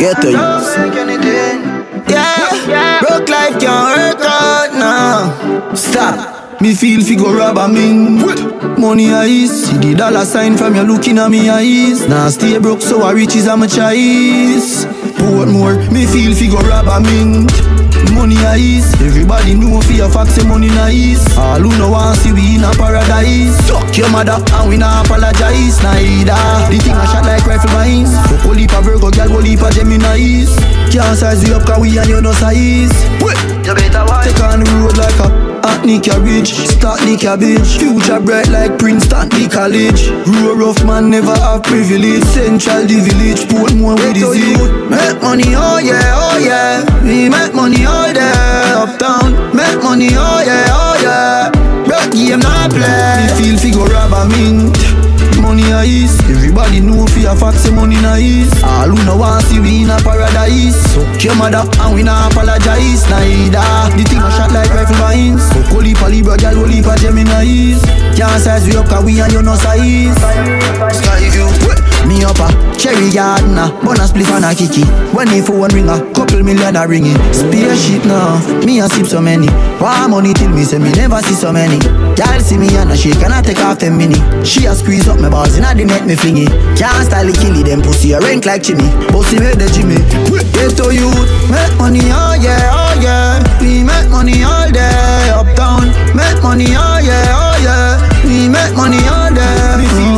Get to use. Yeah, broke life can't work out now. Stop. Me feel fi go rob a mint Money eyes See the dollar sign from you looking at me eyes Now stay broke so I riches I'm a choice. Portmore Me feel fi go rob a mint Money eyes Everybody know fi a fact say money nice All who know want see we in a paradise. Suck your mother and we not apologize Neither. The thing a shot like rifle mines. Fuck a leap a Virgo girl go leap a Gemini's Can't size we up cause we and you no size. Wait, you better watch Take on the road like a Hot the start the cabbage. Future bright like Princeton, the college. Grow rough man never have privilege. Central the village, Portmore with the youth Make money, oh yeah, oh yeah. We make money oh all day Uptown, make money, oh yeah, oh yeah. Break game not play Me feel figure a mint Money nice Everybody know fi a fact say money nice All who no want see we in a paradise. Suck your mother and we not apologize. Neither. The thing a shot like rifle mines. Fuck only pa Libra girl, only pa Gemini's. Can't size we up cause we and you no size. Sky view me up a cherry gardener, bonus spliff and a kiki. When me phone ring a couple million a ringing. Spaceship now, me a sip so many. Want money till me say me never see so many. Girl see me and a shake and I take off them mini. She a squeeze up my balls and I the net me flingy. Can't style it killy them pussy a rank like Jimmy. Bossy make the Jimmy. Get to you, make money oh yeah oh yeah. We make money all day uptown. Make money oh yeah oh yeah. We make money all day.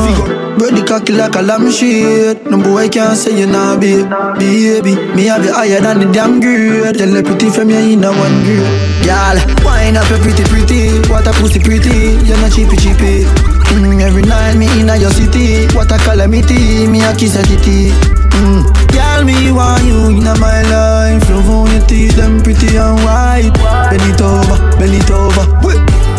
Feel cocky like a lamb shit. No boy can't say you nah be Baby, me have you higher than the damn grade. Tell the pretty from you in a one grade. Girl, wine up your pretty pretty. What a pussy pretty, you're not cheapy cheapy. Mm, Every night me in your city. What a calamity, me a kiss a titty. Mm. Girl, me want you in my life. Love on your teeth, them pretty and white. Bend it over, bend it over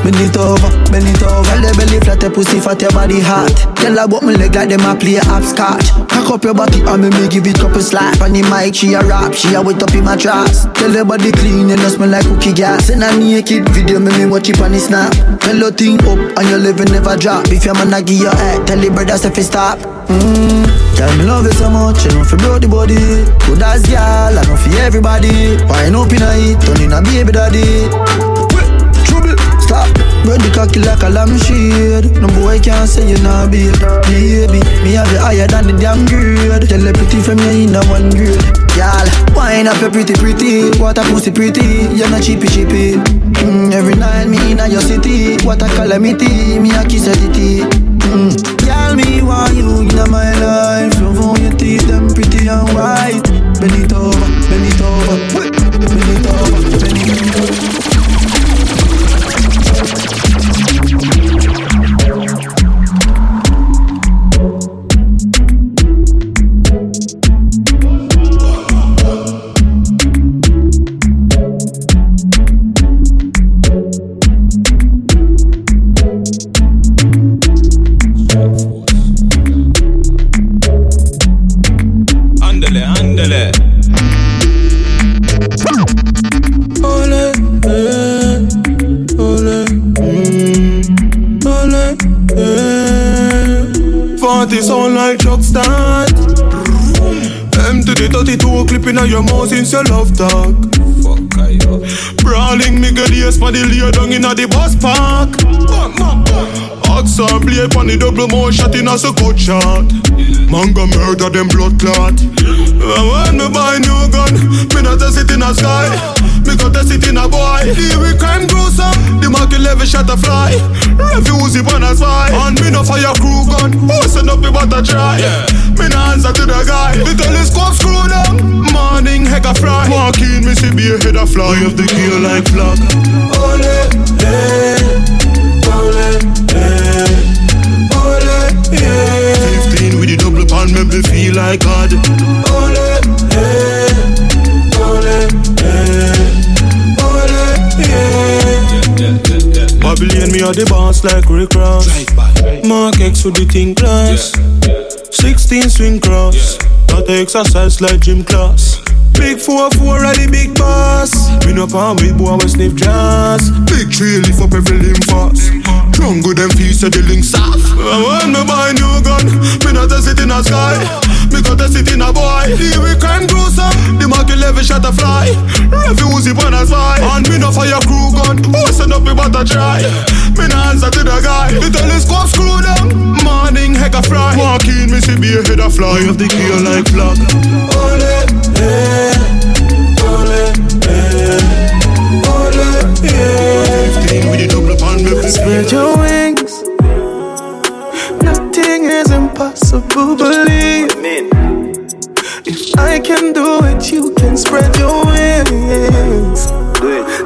Bend it over, bend it over. Tell the belly flat, your pussy fat, your body hot. Tell her about my leg like them a play hopscotch. Cock up your body and me me give it couple slap. On the mic, she a rap, she a wet up in my tracks. Tell her body clean, you know smell like cookie gas. Send a naked video, me me watch it on the snap. Tell her thing up and your living never drop. If your man a give your head, tell the brothers if it stop. Mmm, tell me love you so much, you know for bloody body. Good as girl, I know for everybody. Wine up in a heat, turn in a baby daddy. Stop, the cocky like a lamb shade. No boy can't say you nah be Baby, me have you higher than the damn grade. Tell the pretty from you in a one grade. Y'all, wine up your pretty pretty. What a pussy pretty, you're not cheapy cheapy. Mm, Every night me in a your city. What a calamity, me a kiss a titty. Mm. Me want you in my life. Love how your teeth, them pretty and white. Bend it over, bend it over. Bend it over, bend it over start. M to the 32 clipping on your mouth since your love talk. Fuck I Brawling me get the for the lay down inna the bus park. Hot saw blade on the double more shot in a so cut shot. Manga murder them blood clot. When me buy new gun, me not a sit in a sky. Me got a sit in a boy. Here we crime gruesome. The market level shot a fly. Refuse it when I spy. And me no fire crew gun. Who send up me but I try. Me no answer to the guy. The telescope screw down. Morning heck a fry. Walk me see be a head a fly. Of the gear like flag. Ole, hey, ole, hey, ole, yeah. 15 with the double pan, make me feel like God. Ole, hey, ole, hey, ole, yeah. Babylon, me are the boss like Rick Ross. Mark X with the thing class. 16 swing cross. Not exercise like gym class. Big 4-4 are the big boss. Me no palm with boy we sniff jazz. Big tree lift up every limb fast. Jungle them feet so the links off. When me buy new gun, me not a sit in a sky. Me got a city in a boy. The weekend gruesome. The market level shot a fly. Refuse on a spy. And me no fire crew gun. Who send up me but a try. Me no answer to the guy. The telescope screw them. Morning heck a fry. Walk in, me see be a head a fly. Have the key like flag. Ole, eh, ole, ole, yeah. 15 with the double pan, me Spread your wings. Nothing is impossible, believe. If I can do it, you can spread your wings.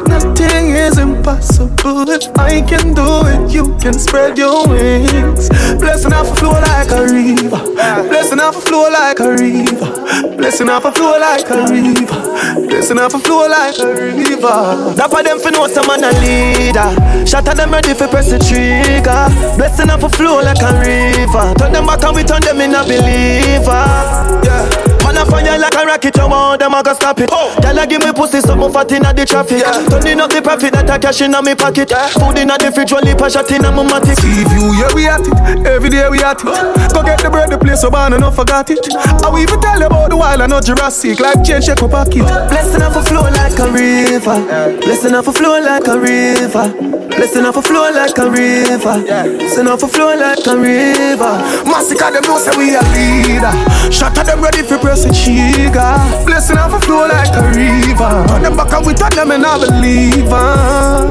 Nothing is impossible. If I can do it, you can spread your wings. Blessing off a flow like a river. Blessing off a flow like a river. Blessing off a flow like a river. Blessing off a flow like a river. That for them for know some man a leader. Shot at them ready for press the trigger. Blessing off a flow like a river. Turn them back and we turn them in a believer. Yeah. Man a fire like a rocket, you want them, I go stop it. Oh. Tell her give me pussy, something fat inna the traffic. Yeah. Turning up the profit that I cash inna me pocket. Yeah. Food inna the fridge, only pass shot inna my matic. See you, yeah we at it. Every day we at it. Go get the bread, the place so man and not forgot it. I will even tell you about the wild I know Jurassic. Like change shake my pocket. Blessing off a flow like a river. Blessing off a flow like a river. Blessing off a flow like a river. Blessing off a flow like a river. Massacre them know say we a leader. Shot at them ready for press a trigger. Blessing off a flow like a river. On them back and we tell them and I believe. uh.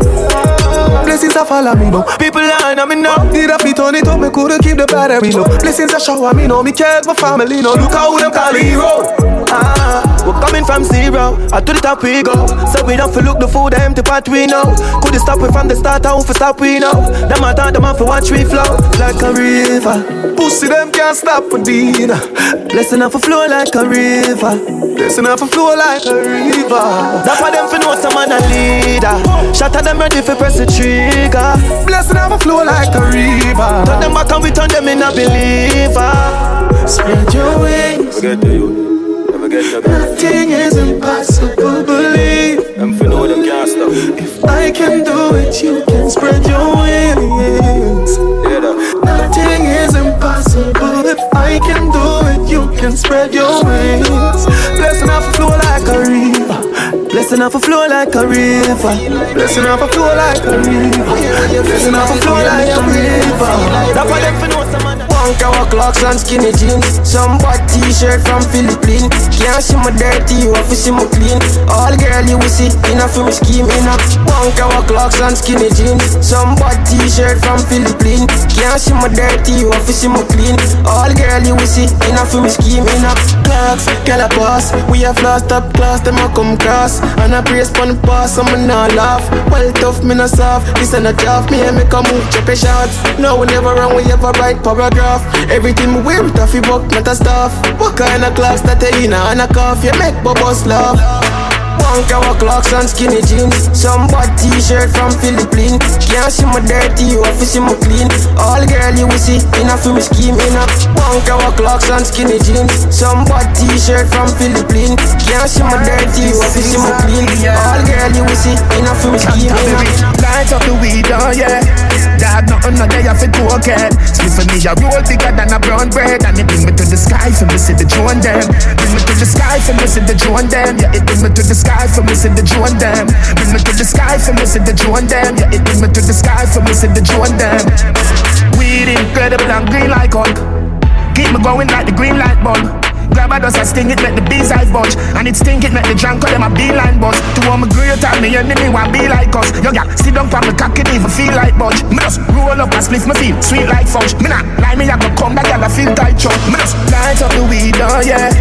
Blessings are follow me now. People line on me now. Need a fit on it me couldn't keep the battery low. Blessings are shower me now. Me care my family now. Look how them call hero. Ah, we're coming from zero. I to the top we go. So we don't feel look the food empty pot we know. Couldn't stop we from the start. How for stop we know. Them I thought them off for watch we flow like a river. Pussy them can't stop for dinner. Blessing off a flow like a river. Blessing off a flow like a river. That's why them for know some man a leader. Shot at them ready for press the trigger. Blessing off a flow like a river. Turn them back and we turn them in a believer. Spread your wings. Forget the youth. Never get girl. Nothing is impossible, believe. For know them can't stop. If I can do it, you can spread your wings. Yeah. Nothing is impossible. If I can do it, you can spread your wings. Blessing off a flow like a river. Blessing off a flow like a river. Blessing off a flow like a river. Blessing off a flow like a river. That's why them for know some man. Punk our clocks and skinny jeans. Some bad t-shirt from Philippines. Can't see my dirty, you have to see my clean. All girl you will see, enough for me scheme enough Punk our clocks and skinny jeans. Some bad t-shirt from Philippines. Can't see my dirty, you have to see my clean. All girl you will see, enough for me scheme enough Clocks, girl a boss We have lost up class, them a come cross. And I praise pon the boss, I'm not laugh. Well tough, me not soft This ain't a job, me and make a move, check a shot No, we never run, we ever write paragraph Everything we wear, it off you buck, not a stuff What kind of clocks that they in and a cough You make bubbles laugh Punk our clocks and skinny jeans Some bad t-shirt from Philippines Can't see my dirty, you to see my clean All girl you will see, enough for me scheme enough Punk our clocks and skinny jeans Some bad t-shirt from Philippines Can't see my dirty, you to see my clean All girl you will see, enough for me scheme enough Light up the weed, oh yeah. Dog, nothing no day off it token. Split for me, a roll bigger than a brown bread. And it bring me to the sky for me, see the drone them. Bring me to the sky for me, see the drone them. Yeah, it bring me to the sky for me, see the drone them. Bring me to the sky for me, see the drone them. Yeah, it bring me to the sky for me, see the drone them. Weed incredible and green like Hulk. Keep me going like the green light bulb. Grab a dust, I sting it, make the bees I budge. And it stink it, make the drunk call them a beeline buzz. To all my great time, me enemy want be like us. Yo, yeah, sit down for me cock it, even feel like budge. Me just roll up and split my feel sweet like fudge. Me not lie, me I go come back, I feel tight chop. Me just light up the weed, oh yeah.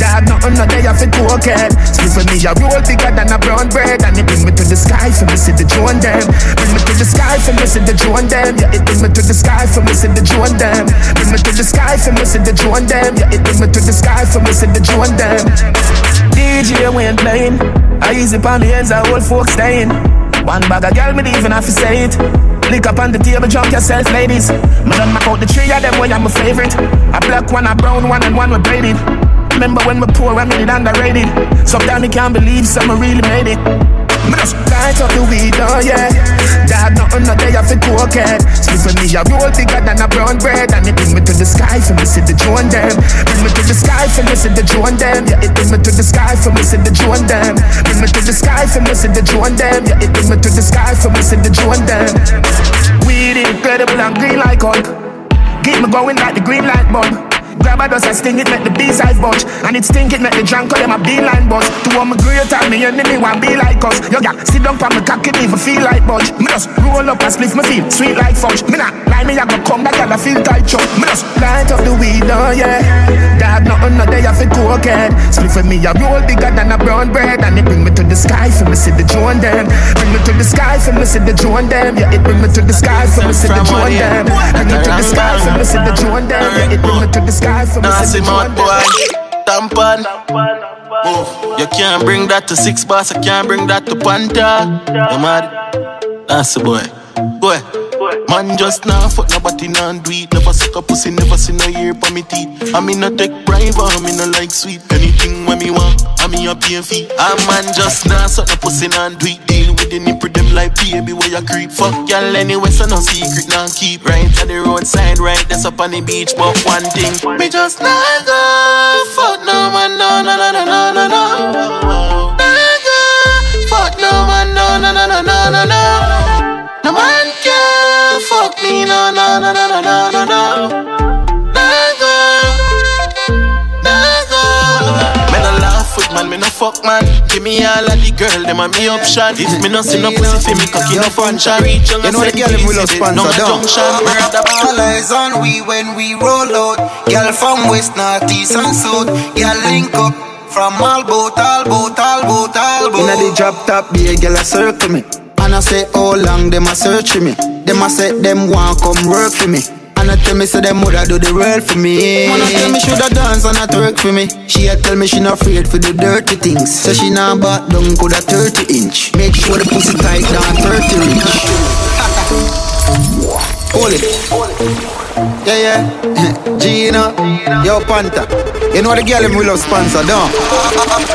Dog, nothing no day off it cocaine. Split for me, a roll bigger than a brown bread. And it bring me to the sky for me, see the drone them. Bring me to the sky for me, see the drone them. Yeah, it bring me to the sky for me, see the drone them. Bring me to the sky for me, see the drone them. Yeah, it bring me to the sky for me, see the drone them. DJ when playing, I easy on the ends, I old folks staying. One bag of girl, me even have to say it. Lick up on the table, drunk yourself, ladies. Me done map out the three of them, way I'm a favorite. A black one, a brown one, and one with braided. Remember when we poor, I made it underrated. Sometimes I can't believe someone really made it. Light up the weed, oh yeah. Dog, nothing nothing no day for cocaine. Split for me a roll bigger than a brown bread, and it bring me to the sky for me see the drone them. Bring me to the sky for me see the drone them. Yeah, it bring me to the sky for me see the drone them. Bring me to the sky for me see the drone them. Yeah, it bring me to the sky for me see the drone them. Weed incredible and green like Hulk. Keep me going like the green light bulb. Grab a dust and sting it, make the B-side bunch. And it stink it, make the drunk call them a beeline buzz. To all my greater, me enemy want be like us. Yo, yeah, sit down for me cock it even feel like bunch. Me just roll up and split my feet, sweet like fudge. Me not lie, me I go come back and I feel tight chop. Me just light up the weed, oh yeah. Dog nothing no day I feel cocaine. Split for me, I roll bigger than a brown bread. And it bring me to the sky for me see the drone them. Bring me to the sky for me see the drone them. Yeah, it bring me to the sky for me see the drone them. Bring me to the sky for me see the drone them. Yeah, it bring me to the sky for Nah, see mad boy. Tampon. Move. You can't bring that to six bars. I can't bring that to Panta. You mad? That's the boy. Boy. Man just now fuck nobody nah do it Never suck a pussy, never see no ear for me teeth I mean no take bribe, I mean no like sweet Anything when me want, I mean a pay fee A man just now suck no pussy nah do it Deal with the nipple them like baby where you creep Fuck y'all anyway so no secret nah keep Right at the roadside, right that's up on the beach But one thing, me just nah go Fuck no man, no, no, no, no, no, no, no Nah go Fuck no man, no, no, no, no, no, no, no No man me no fuck man Give me all of the girl, them a me option If me no see no pussy for me, cocky no function Reach You know the girl them will sponsor no down. junction Me rather All eyes on we when we roll out. Girl from west, north, east and south. Girl link up from all boat, all boat, all boat, all boat. Inna the drop top, be a girl a circle me. And I say how long them a search for me. Them a say them want come work for me. I tell me say them woulda do the world for me. Wanna tell me shoulda dance and not work for me. She a tell me she not afraid for the dirty things. So she not back down coulda 30 inch. Make sure the pussy tight down 30 inch. Hold it. Yeah, yeah. Gina, yo Panta. You know the girl them will love sponsor, don't?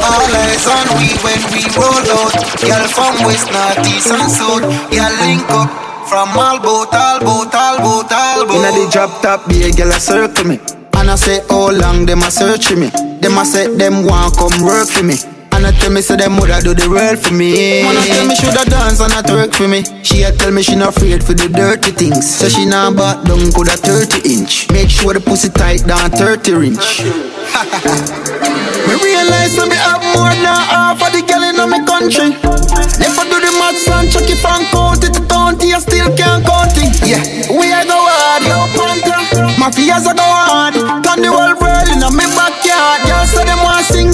All eyes on we when we roll out. Girl from west, north, east and south. Girl link up from all boat, all boat, all boat, all boat. Inna the drop top, be a girl a circle me. And I say how long them a search for me. Them a say them want come work for me. And I tell me say them woulda do the world for me. Wanna tell me shoulda dance and not work for me. She a tell me she not afraid for the dirty things. So she not back down coulda 30 inch. Make sure the pussy tight down 30 inch. me realize that me have more than half of the girl my country. Never do the maths and check if I'm county to county, I still can't count it. Yeah, we are go hard. Mafias are go hard. Turn the whole world in my backyard.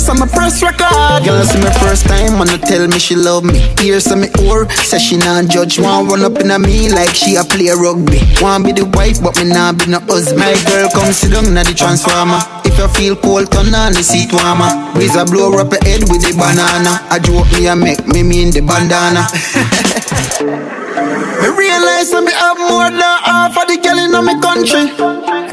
Sing, so me press record. Girl see me first time, wanna tell me she love me. Hear some me or say she not judge. Want run up in a me like she a play rugby. Want be the wife, but me not be no husband. My girl come sit down na the transformer. If you feel cold, turn on the seat warmer. Breeze a blow up your head with the banana. I joke me and make me mean the bandana. Me realize that me have more than half of the girl in my country.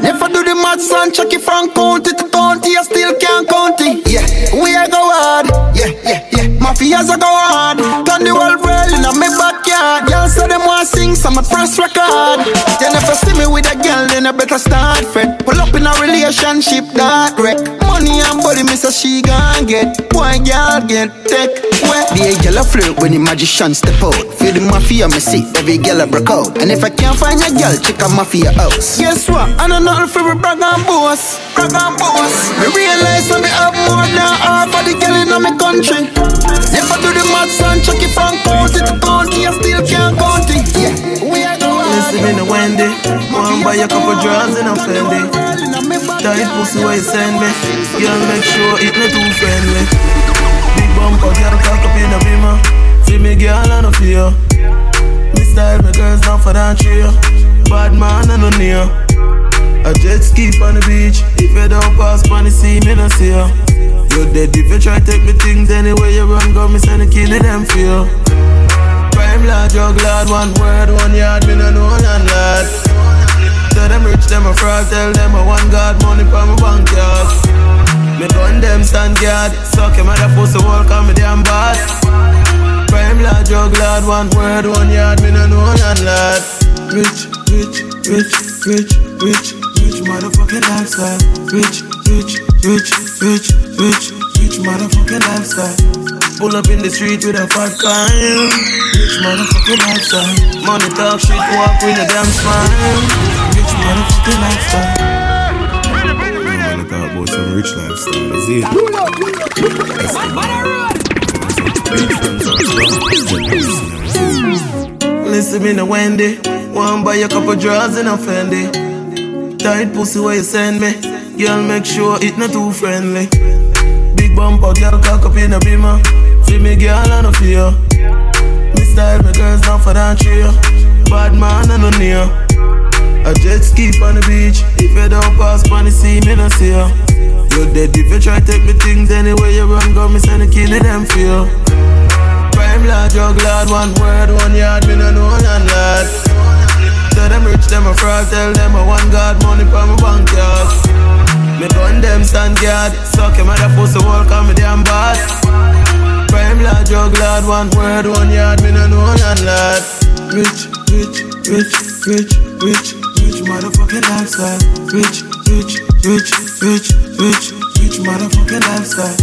If I do the maths and check it from county to county, I still can't count it. Yeah, we are go hard. Yeah, yeah, yeah. Mafias are go hard. Turn the world in my backyard. Girl say them want sing, so me press record. Then if see me with a girl, then I better start fret. Pull up in a relationship that wreck. Money and body, say she gon' get. Boy, girl get tech. Wet. The girl a flirt when the magician step out. Feel the mafia, me see every girl a break out. And if I can't find a girl, check a mafia house. Guess what? I know nothing for a brag and boss. Brag and boss. Me realize that me have more than half of the girl in my country. If I do the maths and check it from county to county, I still can't count it. Yeah, we the Listen me no Wendy. Wanna buy a couple drawers in a Fendi. Tight pussy where you send me. Girl, make sure it not too friendly. Big bumper, girl, cock up in a beamer. See me, girl, I no fear. Me style, my girls not for that trio. Bad man, I no near. A jet ski on the beach. If you don't pass on the sea, me no see ya. You dead if you try take me things anyway you run, go me send a killing them for you. Prime lad, drug lad, one word, one yard, me no know none lad. Tell them rich, them a fraud, tell them I want God money from my bank yard. Me gun them stand guard, suck at the pussy wall, call me damn bad. Prime lad, drug lad, one word, one yard, me no know none lad. Rich, rich, rich, rich, rich, rich motherfucking lifestyle. Rich, rich, rich, rich, rich, rich motherfucking lifestyle. Pull up in the street with a fat kind. Rich motherfucking lifestyle. Money talk shit, walk with a damn smile. Rich motherfucking lifestyle. About some rich lifestyle. That's it. Listen me no Wendy. One buy a couple drawers in a Fendi. Tight pussy where you send me. Girl, make sure it not too friendly. Big bumper, girl, cock up in a beamer. Feel me, girl, I no fear. Me style, my girls not for that trio. Bad man, I no near. A jet ski on the beach. If you don't pass on the sea, me no see ya. You dead if you try take me things anywhere you run, go me send a kill them feel. Prime lad, drug lad, one word, one yard, me no know none lad. Tell them rich, them a fraud, tell them I want God money from my bank yard. Me gun them stand guard, suck at the pussy wall, call me damn bad. Prime lad, drug lad, one word, one yard, me no know none lad. Rich, rich, rich, rich, rich, rich motherfucking lifestyle. Rich, rich, rich, rich, rich, rich motherfucking lifestyle.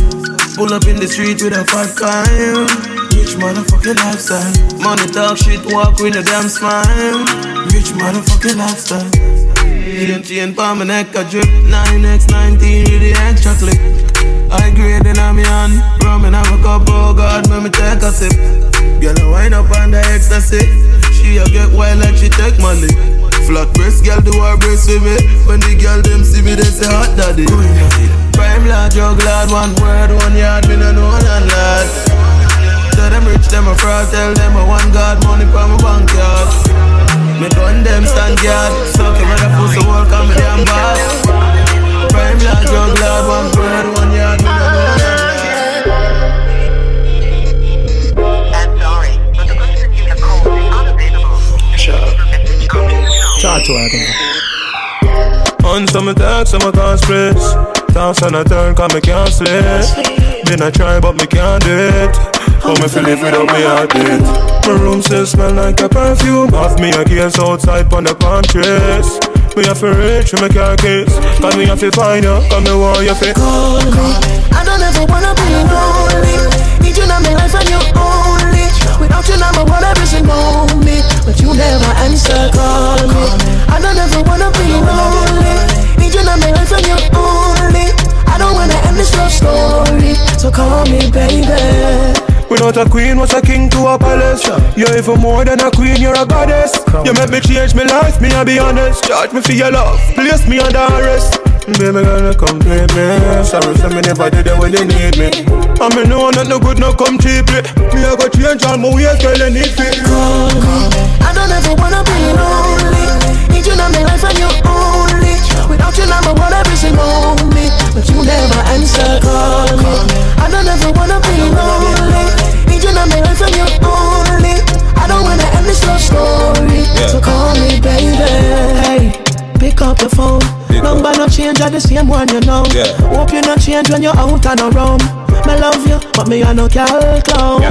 Pull up in the street with a fat kind. Rich motherfucking lifestyle. Money talk shit, walk with a damn smile. Rich motherfucking lifestyle. Hidden chain pa my neck, a drip 9x19 with the extra clip. I grade in a me hand, rum and have a cup, oh God, let me take a sip. Girl, I wind up on the ecstasy. She a get wild like she take my lick. Flat breast, girl, do her breast with me. When the girl them see me, they say hot daddy. Prime lad, drug lad, one word, one yard, me no know none lad. Tell them rich, them a fraud, tell them I want God money from my bank yard. Me gun them stand guard, suck him at the pussy wall, come me damn bad. Prime lad, drug lad, one word, one yard, me no know none lad. Talk to her. On some talk, some can't stress. Toss on a turn, cause me can't sleep. Been a try, but me can't do it. How me feel it without me heartbeat? My room still smell like a perfume. Have me a case outside on the contrast. Me have to reach for my car keys. Cause me have to find you, cause me want you to call me. I don't ever wanna be lonely. Need you in my life and you only. Without you, now my world everything know me. But you never answer, call me. I don't ever wanna be lonely. Need you in my life and you only. I don't wanna end this love story. So call me, baby. Without a queen, what's a king to a palace? You're even more than a queen, you're a goddess. You make me change my life, me I be honest. Charge me for your love, place me under arrest. Baby girl, you complete me. Sorry for me never did it when you need me. I mean, no one not no good, no come cheaply. Me I go change all my ways, girl, you need me. Call me. I don't ever wanna be lonely. Need you in my life and you only. Without you, now my world everything know me. But you never answer, call me. I don't ever wanna be lonely. Need you in my life and you only. I don't wanna end this love story. So call me, baby. Hey, pick up the phone. Number no change, I the same one you know. Yeah. Hope you not change when you're out and around. Me love you, but me I no cal clown.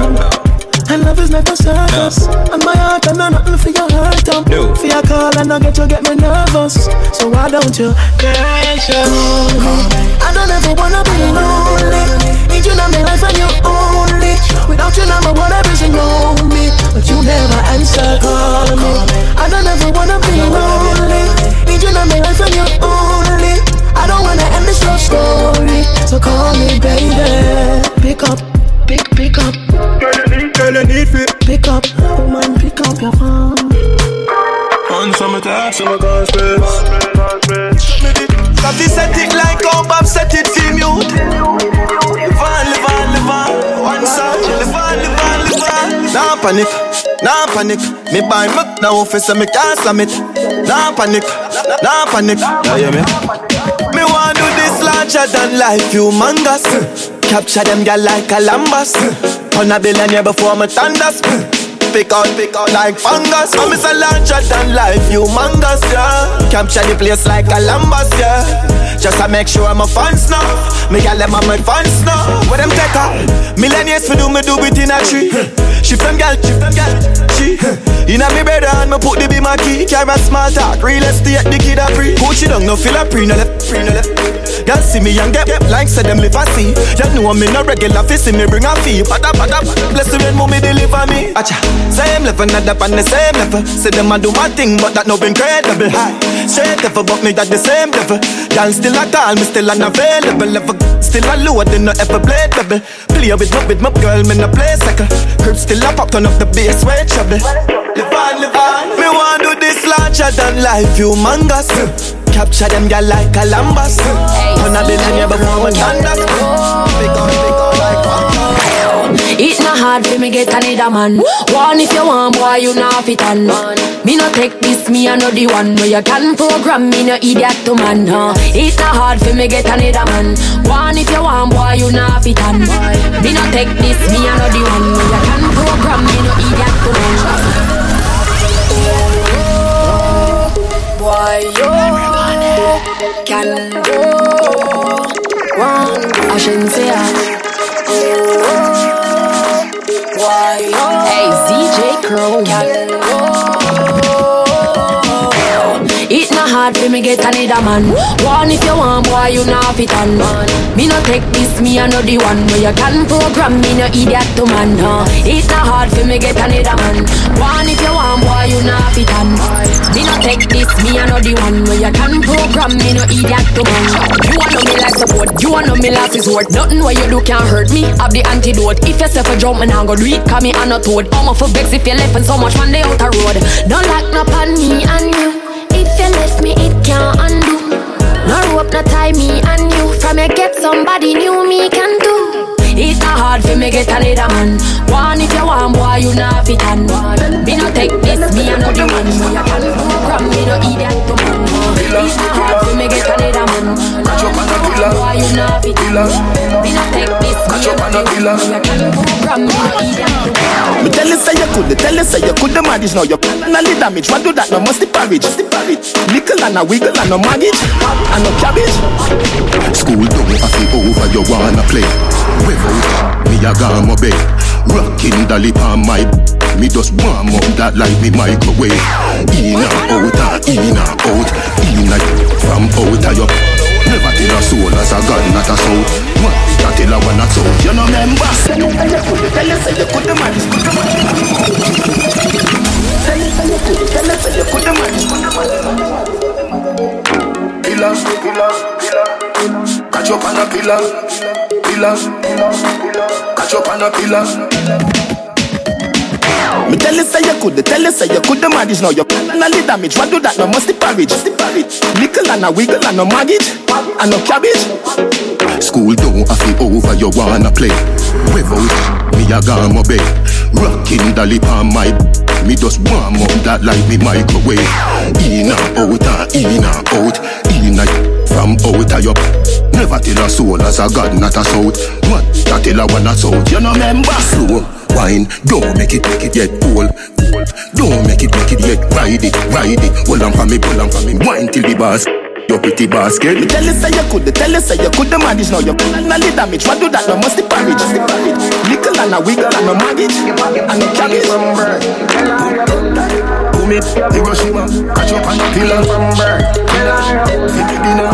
And love is not a circus. And my heart, I know nothing for your heart. Um. No. For your call, and I get to get me nervous. So why don't you me? I don't ever wanna be lonely. Need you in my life and you only. Without you, my world everything know me. But you never answer, call me. I don't ever wanna be lonely. Need you in my life and you only. I don't wanna end this love story. So call me, baby. Pick up, pick, pick up. Girl, you need, girl, you need fit. Pick up, woman, pick up your phone. On some attack, some can't stress. Cause this set it like how Bob set it for mute Live on, live on, live on One song, live on, live on, live on Nah panic, nah panic. Me buy me now officer me can't slam it. Nah panic, nah panic. Yeah, yeah, me? Me want do this larger than life humongous Capture them gal like a lambas On a billionaire before me thunders pick out, pick out like fungus. I'm a larger than life, humongous, yeah. Capture the place like a lambas, yeah. Just to make sure I'm a fans now. Me gal them my fans now. Where them take her? Millennials for do me do it in a tree. Shift them gal, shift them gal. She inna me bed and me put the be my key. Carry small talk, real estate the kid a free. Put you down, no feel a pre, no left, pre, no left. Girl see me and get, get like say them live a see. You know me no regular fi see me bring a fee. Pada pada, bless you when mommy deliver me. Acha, same level, not up on the same level. Say them a do my thing, but that no incredible. High, straight level, but me that the same level. Girl still a call, me still unavailable. Level, still a lower than no ever blade level. Play with my with my girl, me no play second. Crib still a pop, turn up the bass, way trouble. Live on, live on. Me want do this larger than life, humongous. Capture them girl like a lambas. Turn a billionaire before me thunder. Pick up, pick up like It not hard for me get another man. One if you want, boy, you not fit on. Me no take this, me I know the one where you can program me no idiot to man. Huh? It not hard for me get another man. One if you want, boy, you not fit on. Me no take this, me I know the one where you can program me no idiot to man. Boy, you can go. One, I shouldn't say that. Hey, ZJ Crow. It not hard for me get another man. One if you want, boy, you not fit on. Me no take this, me the one where you can program me no idiot to man. Huh? It not hard for me get another man. One if you want, boy, you not fit on. Me no take this, me the one where you can program me no idiot to man. You want know me like support, you want know me last resort. Nothing where you do can hurt me. Have the antidote. If you say jump, man, I go do. Call me on a toad. I'm for vex if you left and so much man they out the road. Don't lock up on me and you. If you left me, it can't undo. No rope, no tie me and you. From you get somebody new, me can do. It's not hard for me get another man. One if you want, boy, you not fit on. Me no take this, me the one. Me I can program, me no idiot. It's not hard for me get another man. Catch up on the killer. Boy, you not fit on. Me no take this, me I know the one. Me I can program, me no idiot. Me tell you say you could, tell you say you could the manage now you and the damage. What do that? No must the parage, the parage. Nickel and a wiggle and no mortgage and no cabbage. School don't have to over, you wanna play. Wave out, me a gone my bed. Rocking the lip on my me just warm up that like me microwave. In and out, and in and out, in and from out of your. Never tell a soul as a god, not a soul. What? That tell a one not soul. You know member. Tell you say you tell you say you the the manage. Tell you say you could, tell you say you could the manage, could the killer, killer. Catch up on a pillar, pillar, catch up on a pillar. Me tell you say you could, tell you say you could the manage now you the damage. What do that? No musty parage. Nickel and a wiggle and no mortgage and no cabbage. School don't have to over, you wanna play. Wave out, me a gone my bed. Rocking lip on my me just warm up that like me microwave. In and out, and in and out, in and from out ah, of your. Never tell a soul as a god, not a south. What? That tell a one a south. You know member slow. Wine, don't make it, make it yet cool. Don't make it, make it yet ride it, ride it. Hold on for me, pull on for me. Wine till the boss. Your pretty basket. Me tell you say you could, tell you say you could the manage now you and the damage. What do that? No must the parage, the parage. Nickel and a wiggle and no mortgage and no cabbage. Boom it, Hiroshima, catch up on the pillar. Killer, fit the dinner,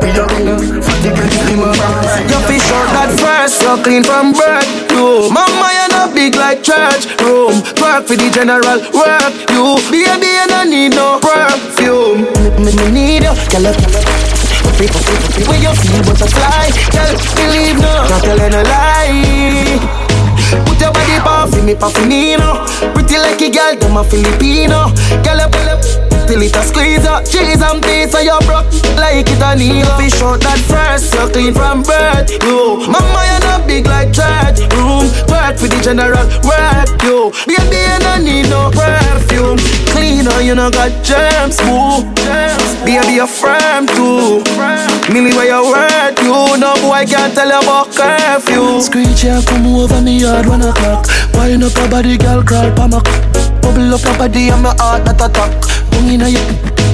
be a winner, fatty get slimmer. Your fish out that fresh, so clean from birth. You, mama, you not big like church room. Work for the general work. You, baby, you don't need no perfume. Me, me need you, girl. People, people, when you feel butterfly, girl, believe no, not telling a lie. Put your body pa for me, pa for no. Pretty like a girl, them a Filipino. Girl, up, up, till it a squeeze up. Cheese and so you broke like it a needle. Fish out that first, so clean from birth. You, mama, you not big like church room. Work for the general work. You, baby, you don't need no perfume. Cleaner, you know got germs, woo. Baby, you're firm too. Millie where you work, you no boy can't tell you about curfew. Screech here, come over me yard one o'clock. Wine up your body, girl, crawl pa my Bubble up your body and my heart not attack. Tongue inna your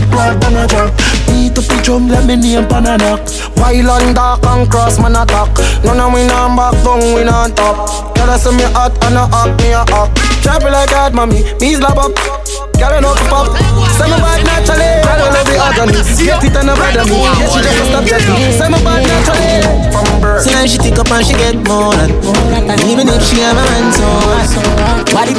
blood on a drop. Beat up the drum, let me name pan a knock. While on dark and cross man attack. None of we not back down, we not top. I see me hot and I hot, me a hot. Trap like that, mommy. Me slap up. Know to pop. Say me bad naturally. Girl, I love the agony. Get it and a bother me. Yeah, she just stop checking. Say me bad naturally. From birth. So now she take up and she get more than Even if she have a man so Body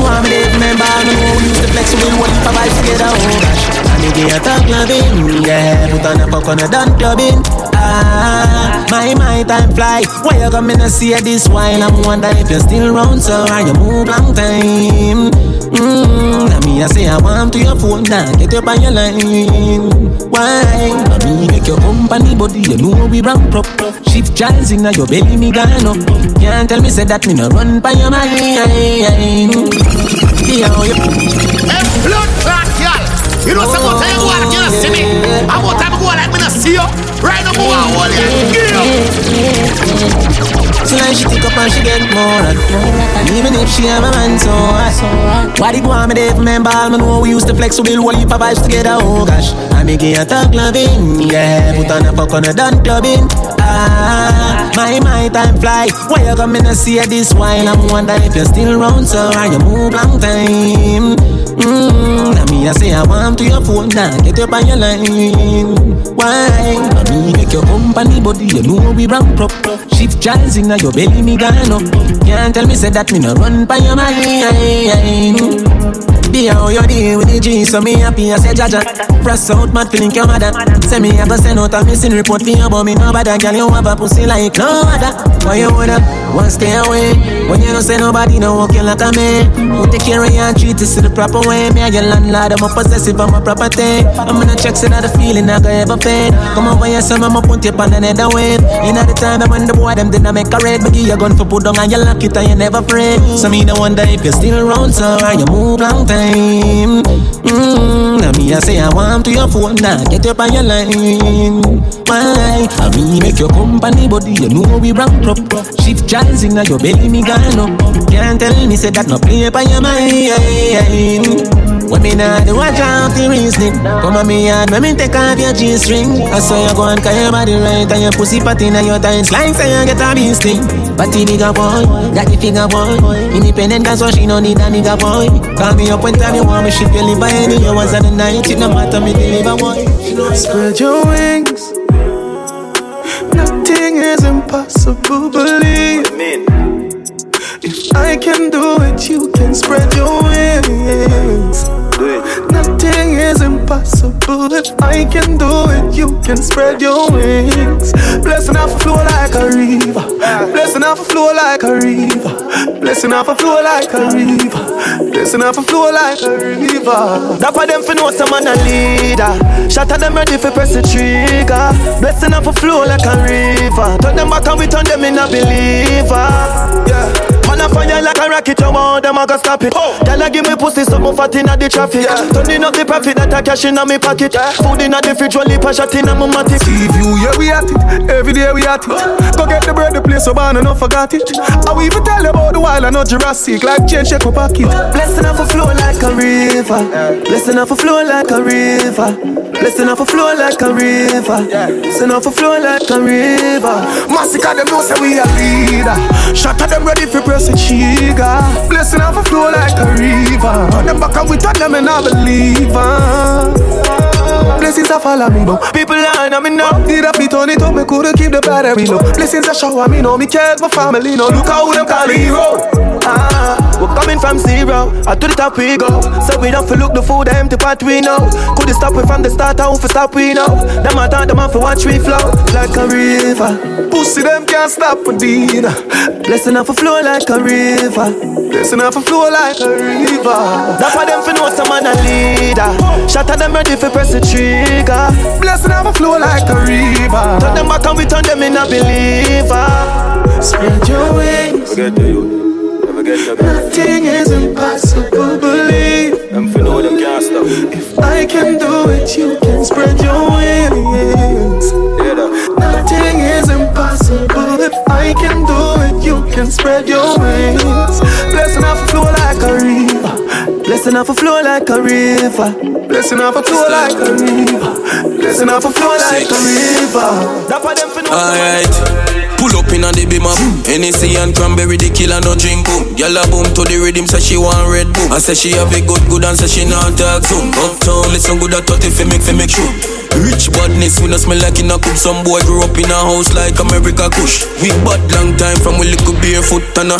on a done clubbing. Ah, my, my time fly. Why you come in and see this while I'm wonder if you're still around So are you move long time. Mmm, now me I say I want to your phone now Get up on your line. Why? I me make your company body You know we rank prop Shift jazz in your belly me up. Can't tell me say that me no run by your mind. Yeah, oh, you Hey, blood clot, you know, some time you you don't see me. And what time I go like me not see you. Right now, go out, hold you. Get Now she take up and she get more And more. even if she have a man so hot Why want me there for me Me know we used to flex so we'll heap of vibes together. Oh gosh. I make it a talk loving. Yeah Put on a fuck on a done clubbing. Ah My my time fly. Why you come in and see this while I'm wondering if you're still around So are you move long time? Mmm Now me I say I want to your phone now Get up on your line. Why? I me make your company body You know we rank prop Shift jazz in your belly me up. Can't tell me say that me no run by your mind Be how oh, you deal with the G So me happy I say Jaja. Press out mad feeling your mother. Say me I go send out a missing report for you But me no bother Girl you have a pussy like no other. Why you woulda want stay away? When you don't say nobody no walk you like a man. Who take care of you treat you the proper way? Me and your landlord I'm a possessive of my property. I'm gonna check say that the feeling I go ever fade. Come over here son I'ma put you on another wave? Know the time I'm when the boy them did not make a red. But give you gun for put down and you lock it and you never afraid. So me no wonder if you're still around so you move long time Mmm Now me I say I want to your phone now Get up on your line. Why? I me make your company body You know we rank prop Shift jazz in your belly me gone up. Can't tell me say that no play by your mind when me nah the watch out the reasoning Come on me yard when me take off your G-string. I saw you go and call your body right And your pussy patty and your tights like say you get a bee sting. Patty bigger boy, got the figure boy. Independent cause what she no need a nigga boy. Call me up when time you want me ship your live by any hours of the night. It no matter me deliver boy Spread your wings. Nothing is impossible, believe me. If I can do it, you can spread your wings Nothing is impossible. If I can do it, you can spread your wings. Blessing off a flow like a river. Blessing off a flow like a river. Blessing off a flow like a river. Blessing off a flow like a river. That for them for know some man a leader. Shot at them ready for press the trigger. Blessing off a flow like a river. Turn them back and we turn them in a believer. Yeah Man a fire like a rocket, you want them, I go stop it. Oh. Tell her give me pussy, something fat inna the traffic. Yeah. Turning up the profit that I cash inna me pocket. Yeah. Food inna the fridge, only pass shot inna my matic. See view, yeah we at it. Every day we at it. Go get the bread, the place so bad, and not forgot it. I will even tell you about the wild and not Jurassic. Like change, check my pocket. Blessing off a flow like a river. Blessing off a flow like a river. Blessing off a flow like a river. Blessing off a flow like a river. Massacre them know say we a leader. Shot at them ready for press the trigger. Blessing off a flow like a river. On them back and we turn them and I believe. Blessings are follow me now. People line on me now. Need a fit on it up, me couldn't keep the battery low. Blessings are shower me now. Me care my family now. Look how them call hero. Ah, we're coming from zero. I to the top we go. So we don't feel look the food empty pot we know. Could you stop it from the start? How for stop we know? Them I thought them off for watch we flow like a river. Pussy them can't stop with dinner. Blessing off a flow like a river. Blessing off a flow like a river. That's why them for know some man a leader. Shot at them ready for press the speaker. Blessing have a flow like a river. Turn them back and we turn them in a believer. Spread your wings. Forget the youth. Never get your Nothing is impossible, believe. Them for know them can't stop. If I can do it, you can spread your wings. Nothing is impossible. If I can do it, you can spread your wings. Blessing have a flow like a river. Blessing off a flow like a river. Blessing off a flow like a river. That for them for no Alright. Pull up in a the beamer. Hennessy and cranberry, the killer no drink boom. Gyal a boom to the rhythm, say she want red boom. I say she have a good good and say she not talk soon. Uptown, listen good at 30 fi make fi make sure. Rich badness, we no smell like in a cup. Some boy grew up in a house like America Kush. We bad long time from we little barefoot and.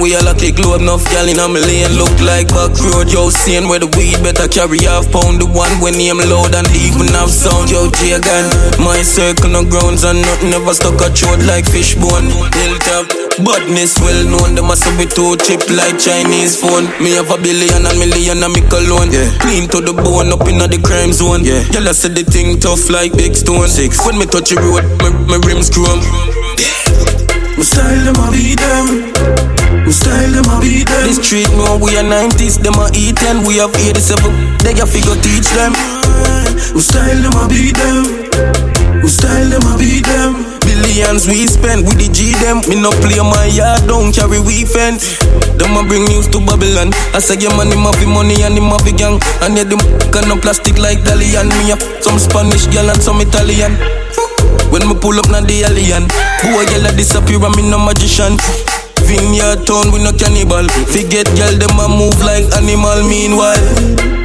We all a kick low enough, gal in a million look like back road. Yo, seeing where the weed better carry half pound. The one when name loud and even have sound. Yo, Jagan, my circle no grounds and nothing ever stuck a throat like fishbone. Hilltop, badness well known. Them a be too cheap like Chinese phone. Me have a billion and million and me cologne. Yeah. Clean to the bone up in the crime zone. Yeah. Y'all said the thing tough like big stone. Six. When me touch the road, my, my rims chrome. My style them a beat them. My style them a beat them. This street more we are 90s, them a eat and we have 87. They a figure teach them. My style them a beat them. My style them a beat them. Billions we spend with the G them. Me no play my yard, don't carry weekend. Them a bring news to Babylon. I say your money, him money and him the gang. And yeah, them got no plastic like Dalian. Me have some Spanish girl and some Italian. When me pull up na the alien, boy girl a disappear and me no magician. Vineyard town, we no cannibal. Forget girl, them a move like animal. Meanwhile,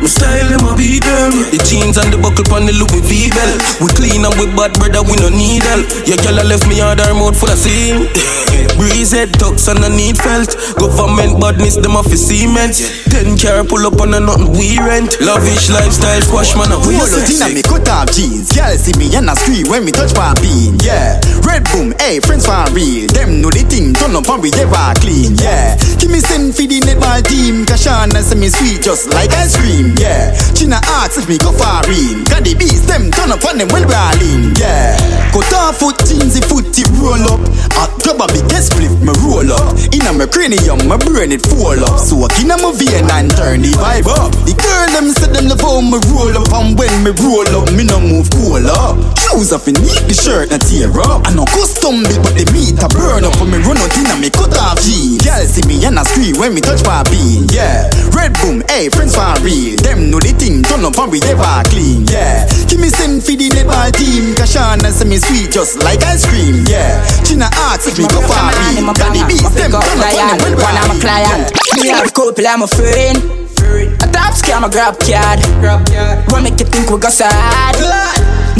my style them a beat them. The jeans and the buckle pon the Louis V belt. We clean and we bad, brother, we no need help. Your girl left me hard her mouth full of seal. Breeze head tucks and I need felt. Government badness, them off cement. Ten car pull up on a nothing we rent. Lavish lifestyle, squash man a Hold on, Tina, me cut off jeans. Y'all see me and I scream when me touch my bean. Yeah, red boom, hey, friends for real. Them know the thing, turn up and we ever clean. Yeah, give me send for the netball team. Kashana say me sweet just like ice cream. Yeah, China if me go far in. Got the beats, them turn up on them well rolling. Yeah, cut off foot jeans, the foot tip roll up. Hot club a big split, me roll up. Inna my cranium, my brain it fall up. So I inna my vein and turn the vibe up. The girl them say them love how me roll up, and when me roll up, me no move cool up. Shoes off in neat, the shirt not tear up. I no custom big, but the meat a burn up. When me run out inna me cut off jeans. Girl see me and I scream when me touch my bean. Yeah, red boom, hey friends for real. Them know the thing, turn up and we ever clean. Yeah, give me send for the netball team. Kashana say me sweet just like ice cream. Yeah, China asks if me go in. Got the beats, them turn up and them well When I'm a client, me have couple, I'm a friend. A top scam, a grab card. What make you think we got sad?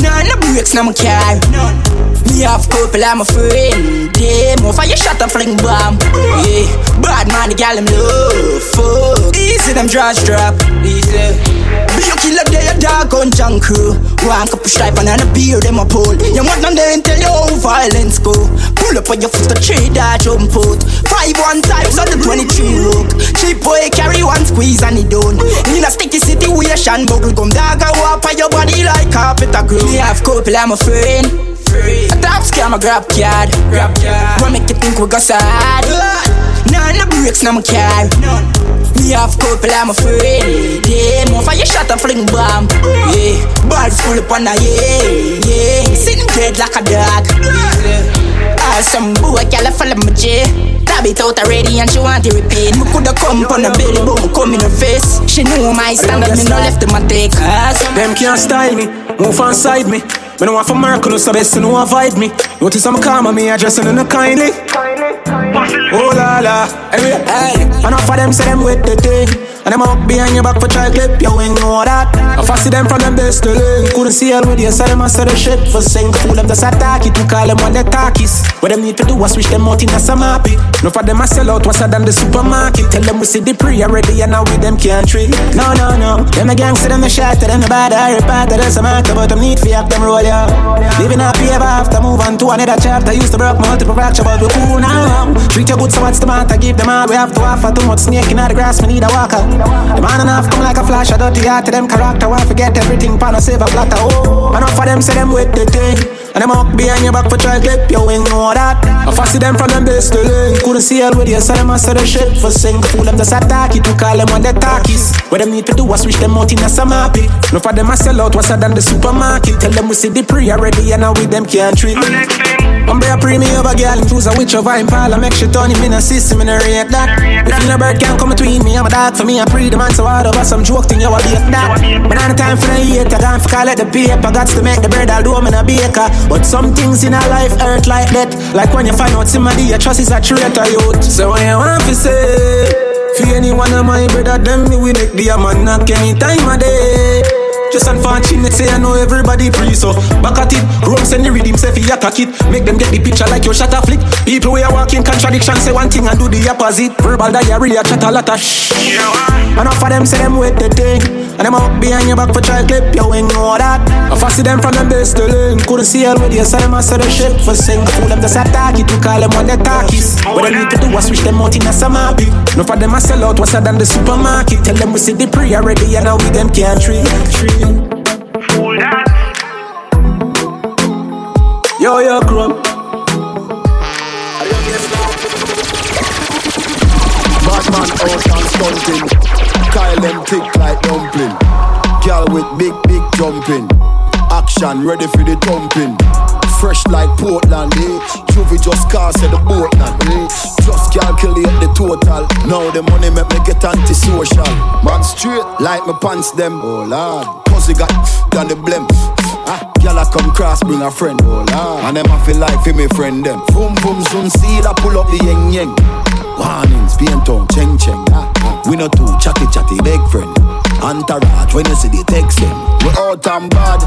None no breaks, no my car. Me have couple, I'm a friend. Damn, off you shot and fling bomb. Yeah, bad man, the gal him love. Fuck, easy them draws drop. Easy. Be a killer, they a dog on junk crew. One cup of stripe and a beer, them a pull. You want them and tell you how violence go. Pull up on your foot, the tree that jump out. Five one times on the 23 look. Cheap boy carry one squeeze and he done. In a sticky situation, bubble gum dog, I walk on your body like carpet a glue. Me have couple, I'm a friend. A top scam, a grab card. Grab card. What make you think we got sad? None no breaks, no my car. Me have couple, I'm a friend. Damn, off you shot and fling bomb. Yeah, balls full up on the yeah, yeah. Sitting dead like a dog. Ah, some boy, girl, follow my J. Tab it out already and she want to repeat. Me coulda come on her belly, but me come in her face. She know my standard, me no left in my take. Them can't style me, move on side me. Me no want for miracle, so best to know avoid me. Notice I'm calm and me addressing in a kindly. Oh la la, anyway, hey. Enough of them say them with the thing. And them up behind your back for try clip, you ain't know that. I fancy them from them best to link. Couldn't see all with you, so them I said the shit for sing. Fool them just attack it to call them on the talkies. What them need to do is switch them out in a some happy. No for them I sell out, what's than the supermarket. Tell them we see the pre already and now with them can't treat. No, no, no. Them a gangster, them a shot, them a bad, I repart, there's a matter, but them need for have them roll, yeah. Living happy ever after, move on to another chapter. Used to broke multiple fracture, but we cool now. Treat you good, so what's the matter? Give them all we have to offer. Too much snake in the grass, we need a walker. The man enough come like a flash, a dirty heart to them character. Why forget everything, pan and save a silver platter. Oh, enough for them say them with the thing. And them up behind your back for try clip, you ain't know that. I fancy them from them base to link. Couldn't see all with you, so them I say the shit for sing. Fool them just attack it to call them on the talkies. What them need to do is switch them out in a some happy. No for them I sell out, what's than the supermarket. Tell them we see the pre already, and now with them can't treat. I'm a pre me over girl and choose a witch of Impala. Make she turn him in a system in a rate that. If you no bird can come between me, I'm a dog for me. I pre the man so hard over some joke thing you a beat that. But on the time for the hate, I can't for call it the paper. Got to make the bread, I'll do them in a baker. But some things in our life hurt like that. Like when you find out somebody you trust is a traitor, youth. So when you want to say, for any one of my brother, them me we make the man knock any time of day. Just unfortunate, say I know everybody free, so back at it. Rome send the rhythm, say fi attack it. Make them get the picture like your shutter flick. People we are walking contradiction, say one thing and do the opposite. Verbal diarrhea, chat a lot of shh. Enough of them say them with the thing, and them up behind your back for try clip your wing, know that. I fancy them from them base to learn. Couldn't see hell with you, so them I said the shit for sing. Fool them just attack it, we call them on the talkies. What they need to do is switch them out in a summer beat. No for them I sell out, what's than the supermarket. Tell them we see the pre already, and now we them can't treat. Fool that. Yo, yo, crumb. Batman out and stunting. Kyle them thick like dumpling. Girl with big, big jumping. Action ready for the thumping. Fresh like Portland, eh? Juvie just cast the Portland, eh? Just calculate the total. Now the money make me get antisocial. Man straight like my pants them. Oh lord, pussy got done the blem. Ah, I come cross, bring a friend. Oh lord, and them I feel like for me friend them. Boom boom soon see I pull up the yeng yeng. Warnings, paint on, cheng cheng. Ah, ah. We no too chatty chatty, big friend. Entourage, when you see the text them. We out and bad,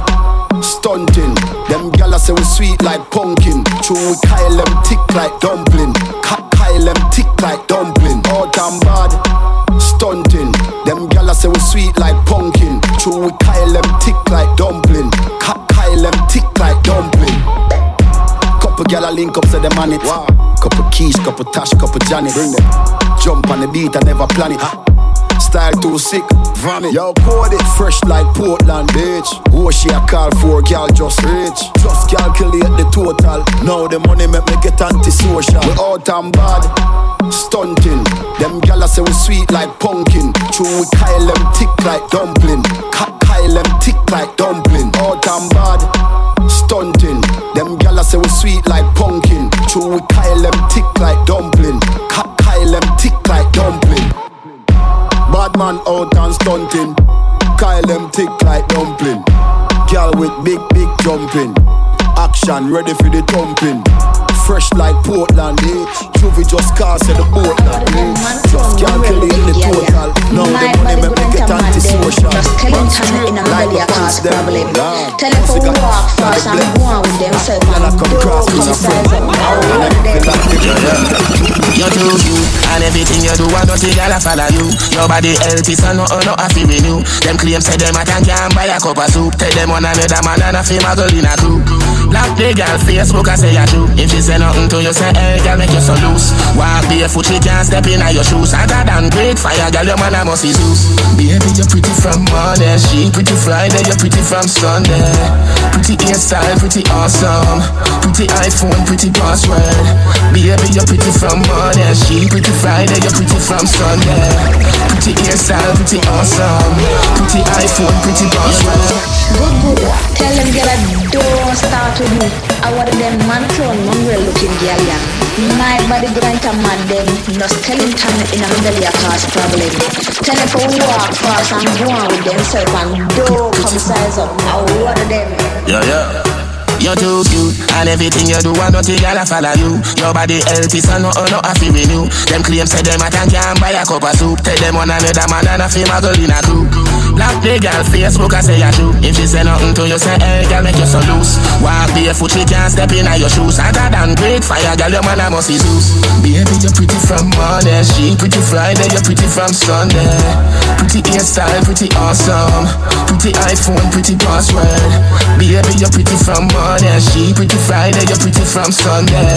stunting. Them gyal say we sweet like pumpkin. True, we Kyle them thick like dumpling. Kyle them thick like dumpling. Out and bad, stunting. Them gyal say we sweet like pumpkin. True, we Kyle them thick like dumpling. Kyle them thick like dumpling. Couple gyal a link up, say them on it. Couple keys, couple tash, couple Janet. Bring them. Jump on the beat, I never plan it. Style too sick, vomit. Yo, code it fresh like Portland, bitch. Who she a call for, girl just rich. Just calculate the total. Now the money make me get antisocial. We out and bad, stunting. Them gyal say we sweet like pumpkin. True, we Kyle them thick like dumpling. Kyle them thick like dumpling. All and bad, stunting. Them gyal say we sweet like pumpkin. True, we Kyle them thick like dumpling. Ka- Kyle them thick like dumpling. Bad man out and stunting. Kyle them thick like dumpling. Girl with big, big jumping. Action ready for the thumping. Fresh like Portland, eh? Juvie just cast at the Portland, eh? Just calculate the total. Now the money make me get antisocial. Man straight like my pants them. Lord, Tell them pussy to got walk got fast the and blem. go on with themselves Girl, I and come don't cross with a come friend. size up. And I feel like You do you And everything you do I don't think I'll follow you Your body healthy so no no I feel renew Them claim say them a tank can buy a cup of soup Tell them one another man and a feel muggle in a group Black the girl Facebook I say you true If she say nothing to you say hey girl make you so loose. Walk barefoot she can't step in your shoes. Hotter than great fire girl your man a must be Zeus. Baby you're pretty from Monday She pretty Friday you're pretty from Sunday. Pretty hairstyle pretty awesome. Pretty iPhone pretty password. Baby you're pretty from Monday She pretty Friday you're pretty from Sunday. Pretty hairstyle pretty awesome. Pretty iPhone pretty password. Good, good. Tell them girl I don't start with me. I want them man clone mongrel looking girl yeah. My body grind a mad them. Just tell him time in a a cause problem. Tell them to walk fast and go on with themselves and don't come size up. I want them. Yeah, yeah. You're too cute, and everything you do, I don't think I'll follow you. Your body healthy, so no, oh, no, I feel renew. Them claims say them a tank can buy a cup of soup. Tell them one another man and a feel my girl in a group. Black the girl Facebook, I say you true. If she say nothing to you, say hey, girl, make you so loose. Walk barefoot, she can't step in your shoes. Hotter than great fire, girl, your man a must be Zeus. Baby, you're pretty from Monday, she pretty Friday, you're pretty from Sunday. Pretty hairstyle, pretty awesome. Pretty iPhone, pretty password. Baby, you're pretty from Monday, she pretty Friday, you're pretty from Sunday.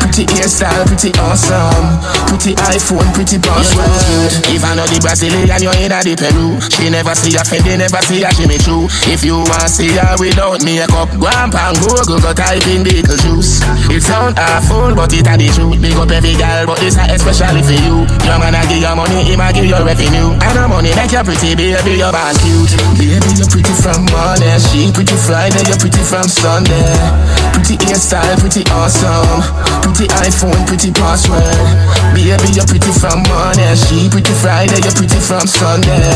Pretty hairstyle, pretty awesome. Pretty iPhone, pretty password. If I know the Brazilian, you're in the Peru. She never see a Fendi, never see a Jimmy Choo. If you want to see her without makeup, go and pan Google, go type in Beetlejuice. It sound awful, but it a the truth. Big up every girl, but this a especially for you. Your man a give your money, him a give you revenue. And the money make you pretty, baby, you're born cute. Baby, you're pretty from Monday, She pretty Friday, you're pretty from Sunday. Pretty hairstyle, pretty awesome. Pretty iPhone, pretty password. Baby, you're pretty from morning. She pretty Friday, you're pretty from Sunday.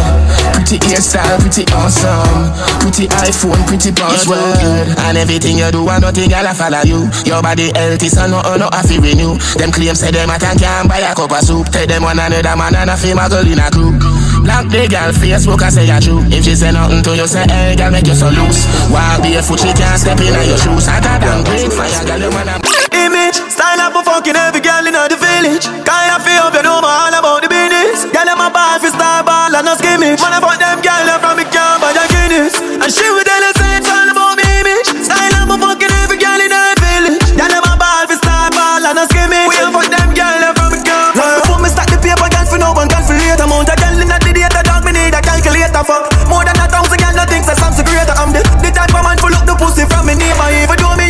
Pretty hairstyle, pretty awesome. Pretty iPhone, pretty password. And everything you do, and nothing I follow you. Your body healthy, so no, oh, no, I feel renew. Them claims say them a tank can buy a cup of soup. Take them one another man and a fame a girl in a crew. Black the girl Facebook I say you true. If she say nothing to you, say hey girl make you so loose. Walk barefoot, she can't step in your shoes. I got them great fire, girl you wanna. Image, style up for fucking every girl in the village. Kind of feel up, you know all about the business. Girl, I'm a ball for star ball and no skimmage. I fuck them girl from me can buy a Guinness. And she would tell us it's all about me image. Style up for fucking every girl in the village. Girl, I'm a ball for star ball and no skimmage. We fuck them girl from me can buy. Before me stack the paper, girl for no one, girl for later. Amount of girl in the data, dog me need a calculator. Fuck more than a thousand girl, no things that I'm so greater. I'm the the type of man pull up the pussy from me neighbor. Even though me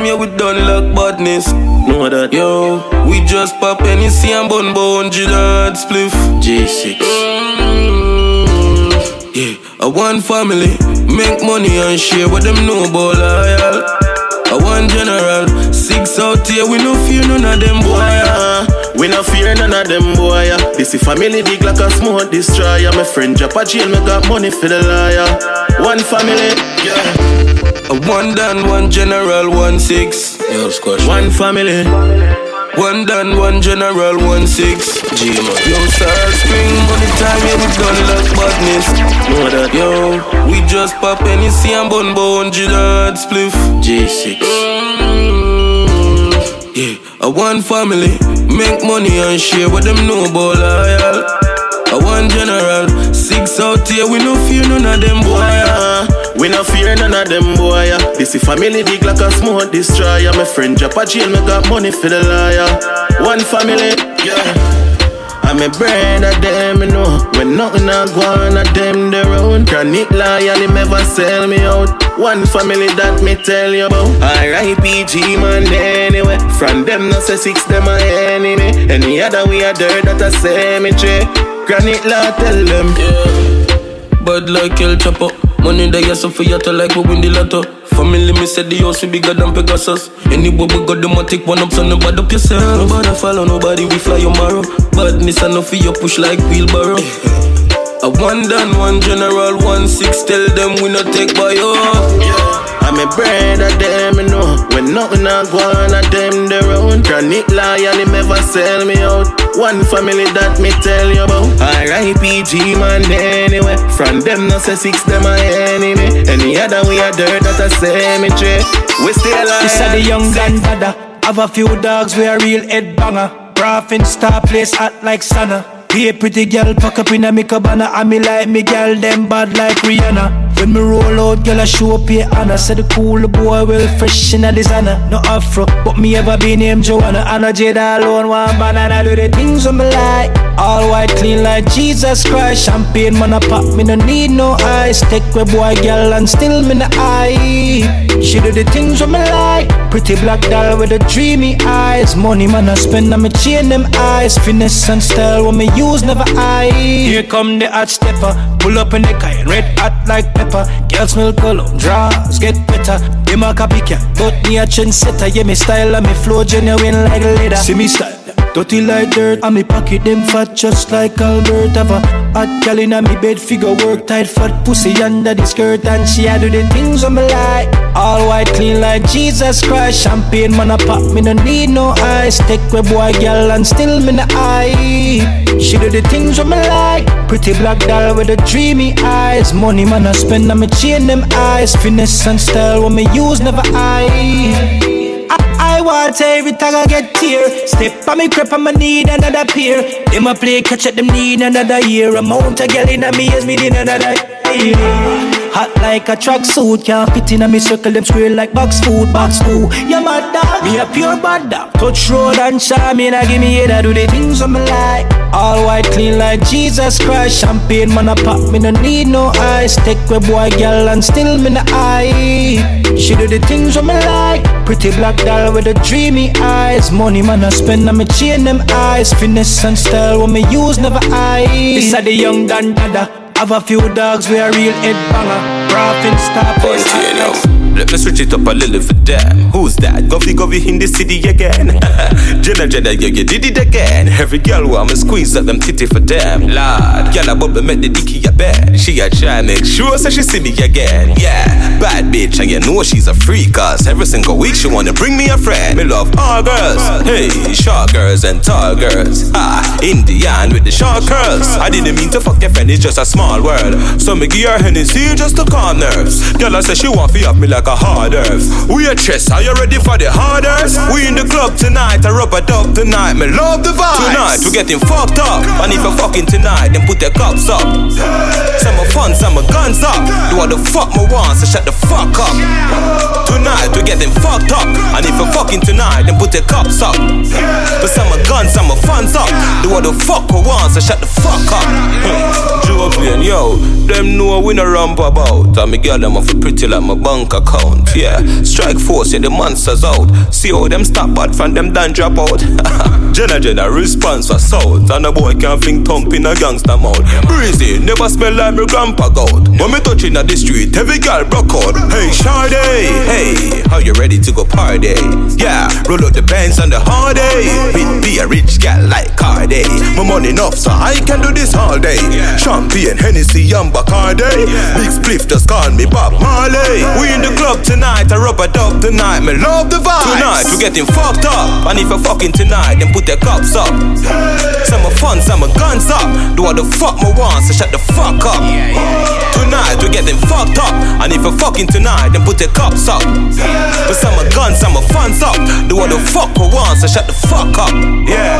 time, yeah, we done luck badness. Know that, yo. We just pop Hennessy and bun bone, Gillard spliff. J6. Mm, yeah, a one family, make money and share what them know about loyal. A one general, six out here, we no fear none of them boy. Uh, we no fear none of them boy. yeah. This is family big like a smoke destroyer. My friend drop a jail, me got money for the liar. One family, yeah. A one done, one general, one six. Yo, squash. One family. One done, one general, one six. G man. Yo, sir, spring money time, yeah, we done luck badness. Know that, Yo, we just pop Hennessy and bun bone, Gillard spliff. J6. Mm, yeah, a one family, make money and share with them about loyal. A one general, six out here, we no fear none of them boy. Uh, we no fear none of them boy. yeah. This is family big like a smoke destroyer. My friend drop a jail, me got money for the liar. One family, yeah. I'm a brand of them, you know. When nothing I go on, at them the road. Chronic loyal, him ever sell me out. One family that me tell you about. R.I.P.G. man, anyway. From them, no say six, them a enemy. Any other way a dirt that a cemetery. Chronic law tell them. Yeah. Bad like El Chapo. Money that you suffer, you to like we win the lotto. Family, me said the house will bigger than Pegasus. Anyway, we got them, I take one up, so nobody up yourself. Nobody follow, nobody, we fly tomorrow. Badness, I know for you push like wheelbarrow. A one done, one general, one six, tell them we not take by you. I'm a brand of them, you know. When nothing I go on, at them the road. Chronic loyal, him ever sell me out. One family that me tell you about. R.I.P.G. man, anyway. From them, no say six, them a enemy. Any other way a dirt that a cemetery. We still alive. This are the young gun grandfather. Have a few dogs, we a real head banger. Profin star place hot like Sana. Be a pretty girl, pack up in a me cabana. And me like me girl, them bad like Rihanna. When me roll out, girl, I show up here Anna. Said the cool boy, well fresh in a designer. No afro, but me ever be named Joanna. And a Jada alone, one banana. Do the things on me like. All white, clean like Jesus Christ. Champagne, man, I pop, me no need no ice. Take my boy, girl, and still me no eye. She do the things on me like. Pretty black doll with the dreamy eyes. Money, man, I spend on me chain them eyes. Finesse and style, when me use never eye. Here come the hot stepper. Pull up in the car, red hot like pepper. Girl smell cologne, draws get better. Dem a copycat, but me a trendsetter. Yeah, me style and me flow genuine like leather. See me style. Dirty like dirt, and me pocket them fat just like Albert Have a Hot girl inna me bed, figure work tight, fat pussy under the skirt, and she a do the things on me like. All white, clean like Jesus Christ. Champagne man a pop, me no need no ice. Take a boy, girl, and still me no eye. She do the things on me like. Pretty black doll with the dreamy eyes. Money man I spend, on me chain them eyes. Finesse and style, when me use never eye. I I want every time I get tear. Step on me crep, I'ma need another pair. Them a play catch up, them need another year. Amount of girl in a me as me need another year. Hot like a truck suit, can't fit in a me circle, them square like box food, box food. Yeah, mad dog, me a pure bad dog. Touch road and charm, me nah give me head, I do the things I'm like. All white, clean like Jesus Christ. Champagne, man, a pop, me no need no ice. Take a boy, girl, and still me no eye. She do the things I'm like. Pretty black doll with the dreamy eyes. Money, man, I spend, on me chain them eyes. Finesse and style, when me use never eye. This are the young Dan. Have a few dogs, we a real head banger. Raffin stop, let me switch it up a little for them. Who's that? Govy Govy in the city again. Jenna Jenna, yeah, you did it again. Every girl want me squeeze up them titty for them. Lord, girl, I bubble make the dicky a bed. She a try make sure so she see me again. Yeah, bad bitch, and you know she's a freak. Cause every single week she wanna bring me a friend. Me love all girls. Hey, short girls and tall girls. Ah, Indian with the short curls. I didn't mean to fuck your friend, it's just a small world. So me give her Hennessy just to calm nerves. Girl, I say she want to up me like a hard earth. We a chess, are you ready for the hard earth? We in the club tonight, I rub a dub tonight. Me love the vibe. Tonight, we getting fucked up. And if you're fucking tonight, then put the cups up. Some of fun, some of guns up. Do what the fuck me want, so shut the fuck up. Tonight, we getting fucked up. And if you're fucking tonight, then put the cups up. But some of guns, some of funds up. Do what the fuck we want, so shut the fuck up. Hmm. Joe yo, them know we no rump about. And me girl, them off pretty like my bank Yeah, strike force, yeah, the monsters out. See how them stop bad from them done drop out. Jenna Jenna response for south. And a boy can't think thump in a gangster mouth. Breezy, never smell like my grandpa goat. When me touching at the street, every girl broke out. Hey, Sade, hey, how you ready to go party? Yeah, roll out the bands on the hard day. Be, be a rich gal like Cardi. My money enough, so I can do this all day. Champagne, Hennessy, and Bacardi. Big spliff just call me Bob Marley. We in the club club tonight, I rub a dub tonight. Me love the vibe. Tonight, we getting fucked up. And if you're fucking tonight, then put the cups up. Some are fun, some are guns up. Do what the fuck me want, so shut the fuck up. Tonight, we're getting fucked up. And if you're fucking tonight, then put the cups up. But some are guns, some are funds up. Do what the fuck we want, so shut the fuck up. Yeah.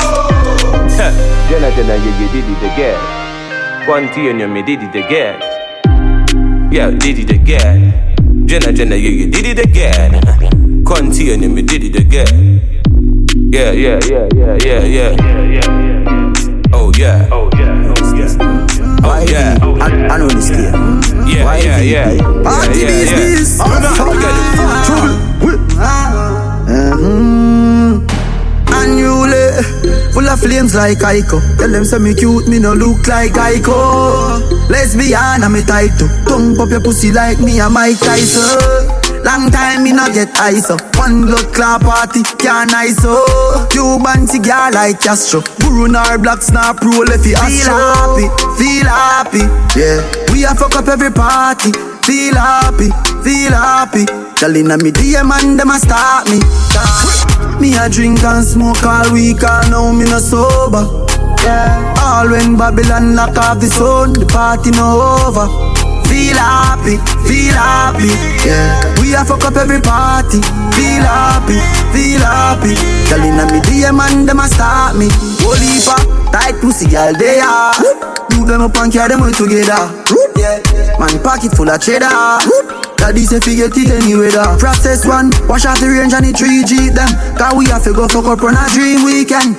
Jenna, Jenna, yeah, you did it again. One T and you me did it again. Yeah, did it again. Jenna, Jenna, yeah, you did it again. Continue, me did it again. Yeah, yeah, yeah, yeah, yeah, yeah. Oh yeah. Oh yeah. Oh yeah. Oh yeah. I, I know this kid. Yeah, yeah, yeah. Party business. Trouble. Uh-huh. Unruly, full of flames like Ico. Tell them say me cute, me no look like Ico. Lesbian, I'm a tight too. Tongue pop your pussy like me, I'm Mike Tyson. Long time me not get ice up. One blood club party, can't nice oh. Cuban cigar like Castro. Brunar black snap roll if you Feel happy, feel happy, yeah. We a fuck up every party. Feel happy, feel happy. Telling me DM and them a start me. Me a drink and smoke all week and now me no sober. Yeah. All when Babylon lock off the sun, the party no over. Feel happy, feel happy, yeah. We a fuck up every party. Feel happy, feel happy. Telling me DM and them a start me. Holy tight pussy all day, ah. Do them up and carry them all together. Yeah. Man pocket full of cheddar. Daddy say forget it anyway da Process one, wash out the range and the 3G them Cause we have to go fuck up on a dream weekend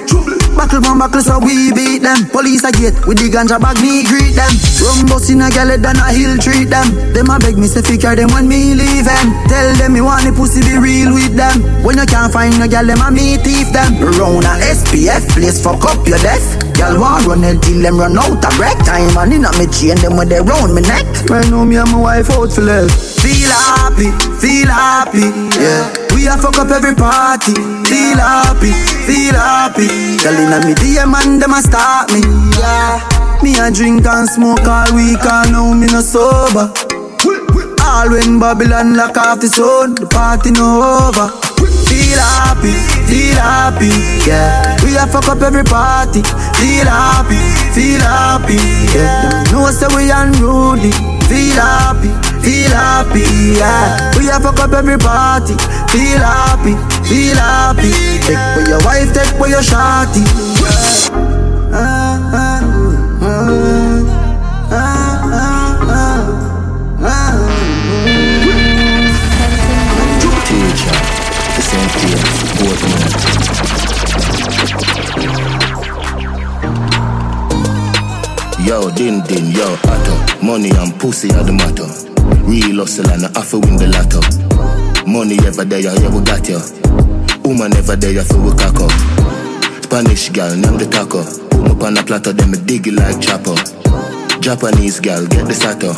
Buckle from buckle so we beat them. Police a gate with the ganja bag me greet them. Rum bus in a gal than a hill treat them. Them a beg me say figure them when me leave them Tell them me want the pussy be real with them. When you can't find no gal them a me thief them. Round a SPF place fuck up your desk Gal want run till them run out of break time And in a me chain them when they round me neck. Man know me and my wife out for less. Feel happy, feel happy, yeah. We a fuck up every party. Feel happy, feel happy. Telling me DM and them a start me, yeah. Me a drink and smoke all week and now me no sober. All when Babylon lock off the sun, the party no over. Feel happy, feel happy, yeah. We a fuck up every party. Feel happy, feel happy, yeah. Them know say we unruly. Feel happy, feel happy, yeah. We have a fuck up every party. Feel happy, feel happy. Take for your wife, take for your shorty. Yeah. Ah, ah, ah, ah, ah, ah. Yo, din din, yo, atto. Money and pussy are the matter. Real hustle and I have to win the lotto. Money ever there, yeah, we got you. Woman ever there, so we cock up. Spanish gal, name the taco. Put me on a platter, then me dig it like chopper. Japanese gal, get the sato.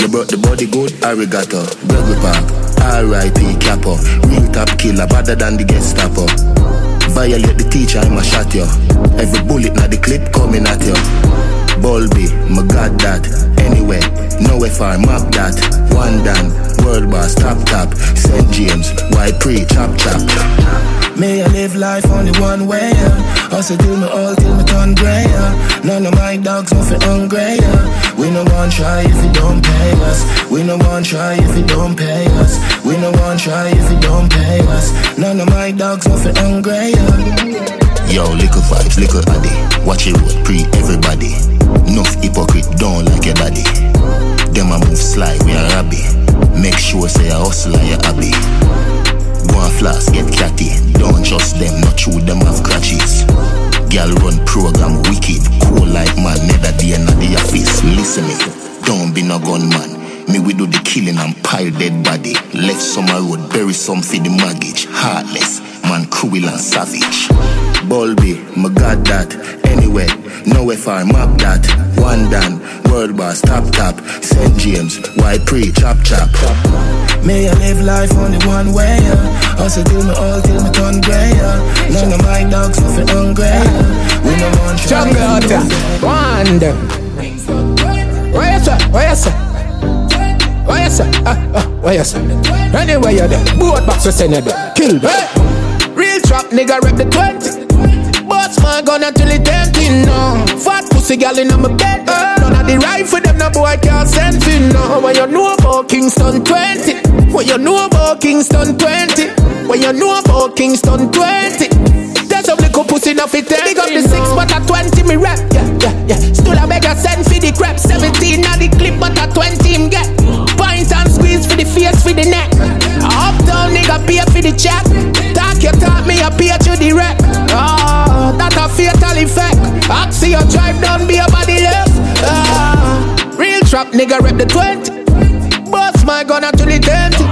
You brought the body good, arigato. Burger Park, R.I.P. Capo. Real top killer, better than the Gestapo. Violate the teacher, I'ma shot you. Every bullet na the clip coming at you. Bulby, my god that. Anyway, nowhere far, map that. One done, world boss, top top. St. James, why pre, chop chop. May I live life only one way, yeah. Hustle till me all till me turn grey, yeah. None of my dogs no fit hungry, yeah. We no one try if you don't pay us. We no one try if you don't pay us. We no one try if you don't pay us. None of my dogs no fit hungry, yeah. Yo, liquor vibes, liquor addy. Watch it road, pre everybody. Enough hypocrite, don't like your daddy. Them a move slide, we a rabby. Make sure say a hustler, you happy. Go and flask, get catty. Don't trust them, not true, them have crutches. Girl run program wicked, cool like man, never day in the office. Listen me, don't be no gunman. Me we do the killing and pile dead body. Left summer road, bury some for the mortgage. Heartless, man cruel and savage. Bulby, my god that. Anyway, nowhere far, map that. One done, world boss, top top. St. James, why pre, chop chop. May I live life only one way, yeah. Hustle till me all till me turn grey, yeah. None of my dogs no fit hungry, yeah. We no try. Jungle out there, one Where you say? Where you say? Where you say? Ah, ah, where you say? Anyway you there, boat box we send you there. Kill them. Real trap nigga rep the 20. Boss my gun until it empty now. Fat pussy gal in my bed. Uh, none of the rifle them no boy can't send for no. When you know about Kingston 20. When you know about Kingston 20. When you know about Kingston 20. There's some little pussy enough it take. Big up the six, but at 20 me rap. Yeah, yeah, yeah. Still a beggar send for the crap. 17 now the clip, but at 20 him get. Nigga rep the 20. Bust my gun until it empty.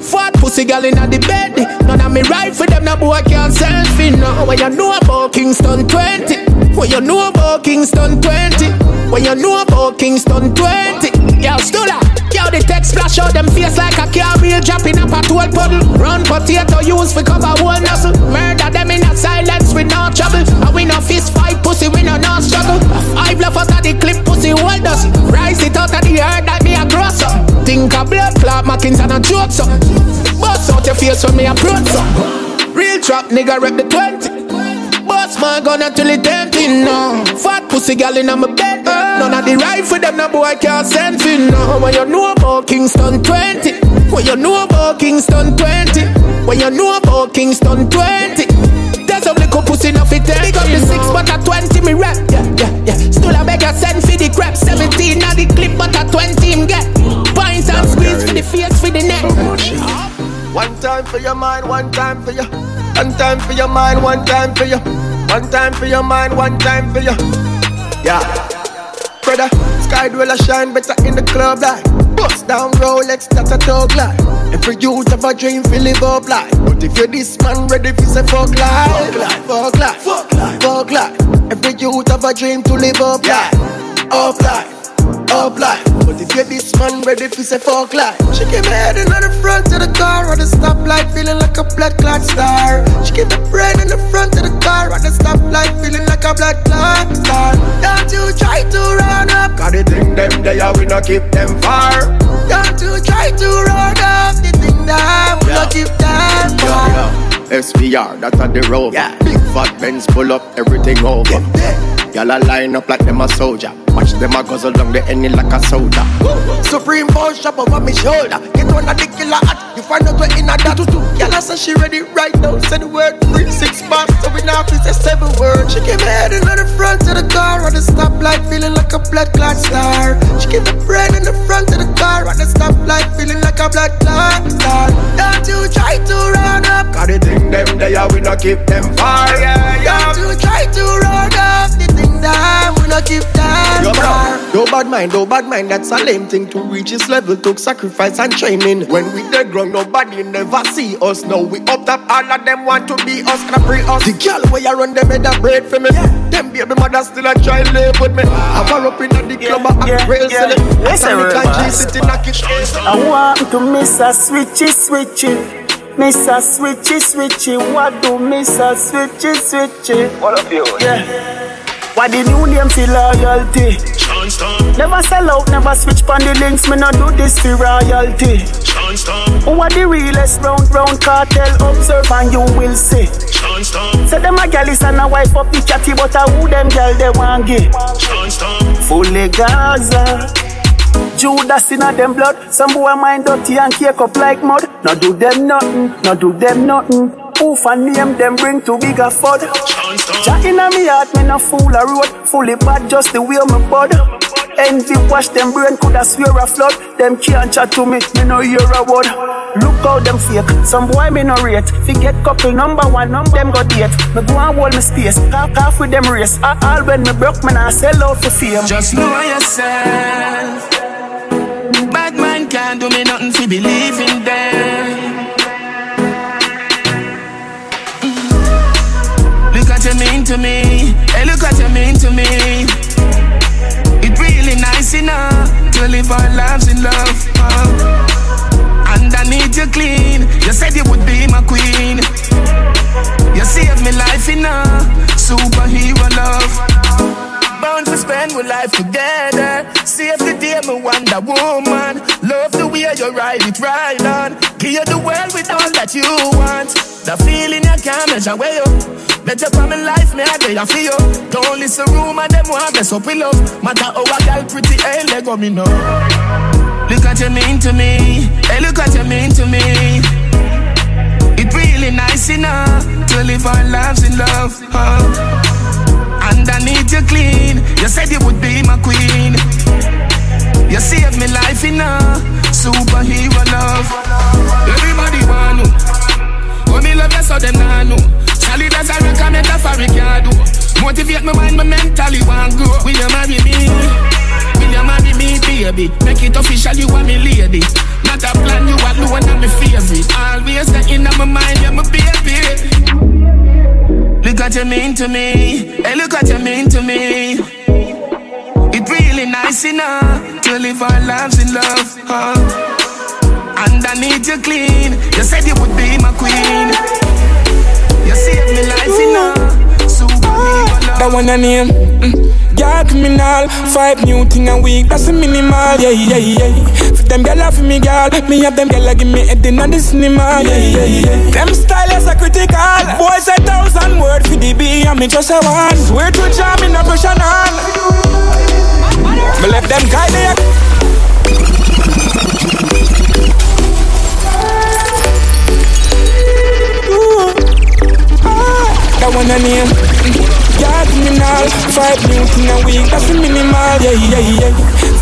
Fat pussy gal inna the bed. None of me for them, no boy can't send fi no. When you know about Kingston 20, when you know about Kingston 20, when you know about Kingston 20. Yo, Stula, yo, the text splash out them face like a car wheel dropping up a tool puddle. Run potato use for cover one muscle. Murder them in a silence with no trouble. And we no fist fight pussy, we no no struggle. Five left out of the clip, pussy hold us. Rise it out of the earth that me a gross up. Think a blood clot, Mackins and a joke up. Bust out your face when me approach up. Real trap nigga rep the 20. Bust my gun until it empty now. Fat pussy gal in my bed. Uh. None of the rifle them no boy can't send for no. When you know about Kingston 20. When you know about Kingston 20. When you know about Kingston 20. There's some little pussy enough it take. Big up the six, but at 20 me rap. Yeah, yeah, yeah. Still a beggar send for the crap. 17 now the clip, but at 20 him get. Points Point and squeeze for the face, for the neck. One time for your mind, one time for you. One time for your mind, one time for you. One time for your mind, one time for you. Yeah. Brother, sky dweller shine better in the club like Bust down Rolex, that's a talk like Every youth have a dream fi live up like But if you're this man ready fi say fuck life Fuck life, fuck life, fuck life Fuck life. Every youth have a dream to live up like Up life up life. But if you're this man ready for say fuck life, she came head in the front of the car or the stoplight, feeling like a blood clot star. She keep the brain in the front of the car at the stoplight, feeling like a blood clot star. Don't you try to run up, Cause the thing them there, we not keep them far. Don't you try to run up, the thing that we not keep them far. Yeah, yeah. SVR, that's at the road. Yeah. Big fat Benz pull up everything over. Y'all a line up like them a soldier. Watch them a guzzle down the end like a soda. Supreme boss shop over my shoulder. Get one of the killer hat. You find out where in a that too. Y'all say she ready right now. Say the word three six bars. So we now fi say seven words. She came head in the front of the car at the stoplight, feeling like a blood clot star. She keep the brain in the front of the car at the stoplight, feeling like a blood clot star. Don't you try to run up. Cause the thing them there, we not keep them far. Yeah, yeah. Don't you try to run up. The thing that we not keep them Yo, far. no bad mind, no bad mind. That's a lame thing to reach this level. Took sacrifice and training. When we the ground, nobody never see us. Now we up top, all of them want to be us, can pray us. The girl where you run them head a braid for me. Them baby mother still a try live with me. I far up in the club, I act real silly. Yes, I sir, can boss. G sit in a kitchen. I want to miss a switchy switchy. Miss a switchy switchy. What do miss a switchy switchy? What up, you? Yeah. What the new name for loyalty? Never sell out, never switch on the links. Me not do this for royalty. Who are the realest round round cartel? Observe and you will see. Say them a gal is and a wife up the chatty, but a who them gal they want get? Fully Gaza. Judas in a them blood. Some boy mind dirty and cake up like mud. No do them nothing, no do them nothing. Who fan name them bring to bigger fud. Jah inna me heart, me no fool a road. Fully bad, just the way me bud. Envy wash them brain, coulda swear a flood. Them can't chat to me, me no hear a word. Look how them fake, some boy me no rate. Forget couple number one, number them go date. Me go and hold me space, half half with them race. All, all when me broke, me nah sell out for fame. Just know yourself. Can't do me nothing to believe in them. Mm. Look at you mean to me. Hey, look what you mean to me. It really nice enough to live our lives in love. Oh. need you clean. You said you would be my queen. You saved me life enough, superhero love. Bound to spend my life together. Save the day, my Wonder Woman. Love the way you ride it right on. Give you the world with all that you want. The feeling you can't measure where you. Better for my life, me I day I feel you. Don't listen rumor, them want mess up with love. Matter how a girl pretty, hey, let go me know. Look what you mean to me. Hey, look what you mean to me. It really nice enough to live our lives in love. Underneath you clean, you said you would be my queen. You saved me life in a superhero love. Everybody want to. Oh, me love you so them nah know. Charlie does I recommend a for can do. Motivate my mind, my mentally want grow. Will you marry me? Will you marry me, baby? Make it official, you are me lady. Not a plan, you alone, I'm my favorite. Always the in my mind, you're my baby. Look what you mean to me. Hey, look what you mean to me. It really nice enough to live our lives in love. Oh. Underneath you clean, you said you would be my queen. You saved me life enough. That one a name. Mm. Girl criminal, five new thing a week, that's a minimal, yeah, yeah, yeah. For them girl for me, girl, me have them girl give me head in the cinema, yeah, yeah, yeah. Them style is a critical, boys a thousand word for the B, and me just a one. Swear to jam in a on. Me left them guy there. That one a name. Criminal. Five new thing a week. That's the minimal. Yeah, yeah, yeah.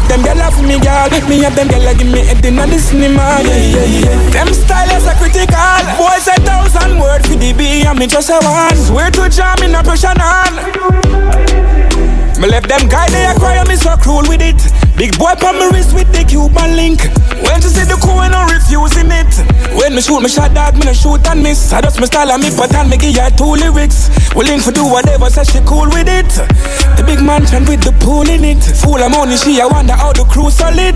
Them gyal for me, girl. Me have them gyal give me head in the cinema. Yeah, yeah, yeah. Them style is a critical. Boys a thousand word for the B, and me just a one. Swear to jam in a pressure on. Me left them guy they a cry, and me so cruel with it. Big boy on my wrist with the Cuban link. When she see the coin, I'm refusing it. When me shoot me shot dog, me no shoot and miss. I just my style and me pattern, me give her two lyrics. Willing for do whatever, say she cool with it. The big mansion with the pool in it. Full of money, she I wonder how the crew solid.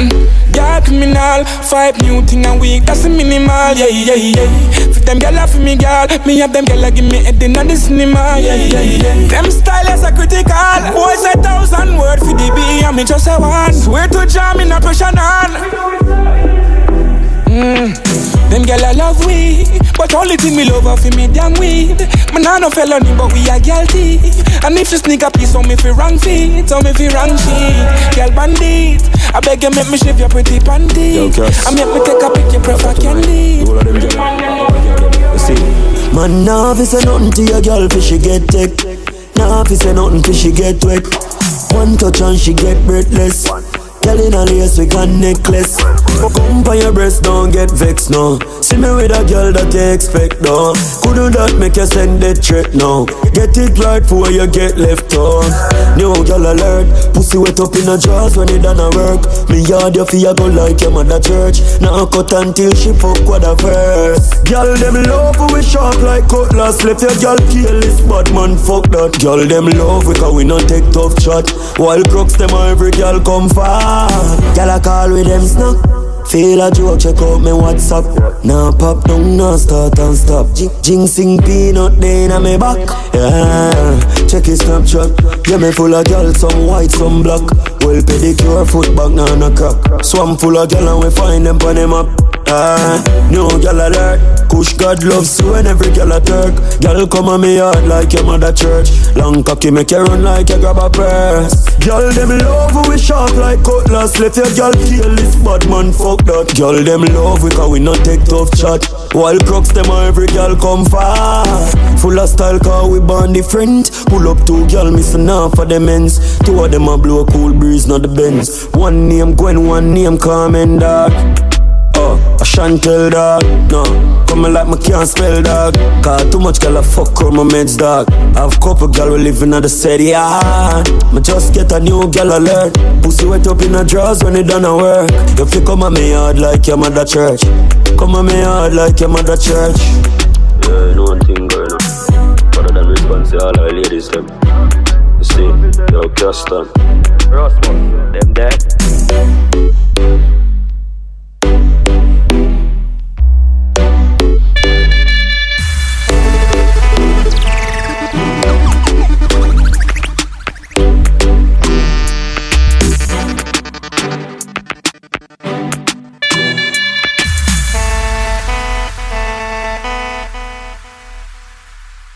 Mm. Yeah, criminal, five new thing a week, that's a minimal, yeah, yeah, yeah. For them gyal for me, girl, me have them gyal give me head in the cinema, yeah, yeah, yeah. Them style is a critical, boys a thousand word for the B, and me just a one. Swear to jam in a pressure on. Mm. Them gyal I love we, but only thing me love for me damn weed. Me nah no felony, but we are guilty. And if you sneak a piece on me fi wrong feet, on me fi wrong shit, girl bandit. I beg you make me shave your pretty panty. I make me take a picture, prefer candy. Man, nah fi say nothing to your girl fi she get tech. Nah fi say nothing fi she get wet. One touch and she get breathless. Girl in a lace with a necklace. Come on your breast, don't get vexed no. See me with a girl that you expect no. Couldn't that make you send that threat no? Get it right before you get left on. New girl alert, pussy wet up in a drawers when it done a work. Me yard you feel go like your mother church. Now cut until she fuck with a verse. Girl them love we sharp like cutlass. Left your girl careless, bad man fuck that. Girl them love we cause we not take tough shot. While crooks them every girl come fast. Girl I call with them snack. Feel a joke, check out me WhatsApp. Now pop down, now start and stop. Jing- Jinxing peanut in me back. Yeah, check his Snapchat. Yeah, me full of girl, some white, some black. Well pedicure, foot back, now no crack. Swamp full of girl and we find them on up. Ah, new girl alert. Kush God loves you and every girl a Turk. Girl come on me yard like your mother church. Long cocky make you run like you grab a purse. Girl them love we sharp like cutlass. Let your girl kill this bad man fuck that. Girl them love we cause we not take tough chat. While crooks them a every girl come fast. Full of style cause we born different. Pull up two girl missing half for them ends. Two of them a blow a cool breeze, not the Benz. One name Gwen, one name Carmen dog. Oh, a Chantel dog, no. Coming like me can't spell dog. Cause too much girl I fuck on my meds dog. I Have couple girl we living at the city yeah. Me just get a new girl alert. Pussy wet up in a drawers when it done a work. If You come at me yard like your mother church. Come at me yard like your mother church. Yeah, you know one thing girl Other than response to all our ladies them. You see, yo Caston Ross them dead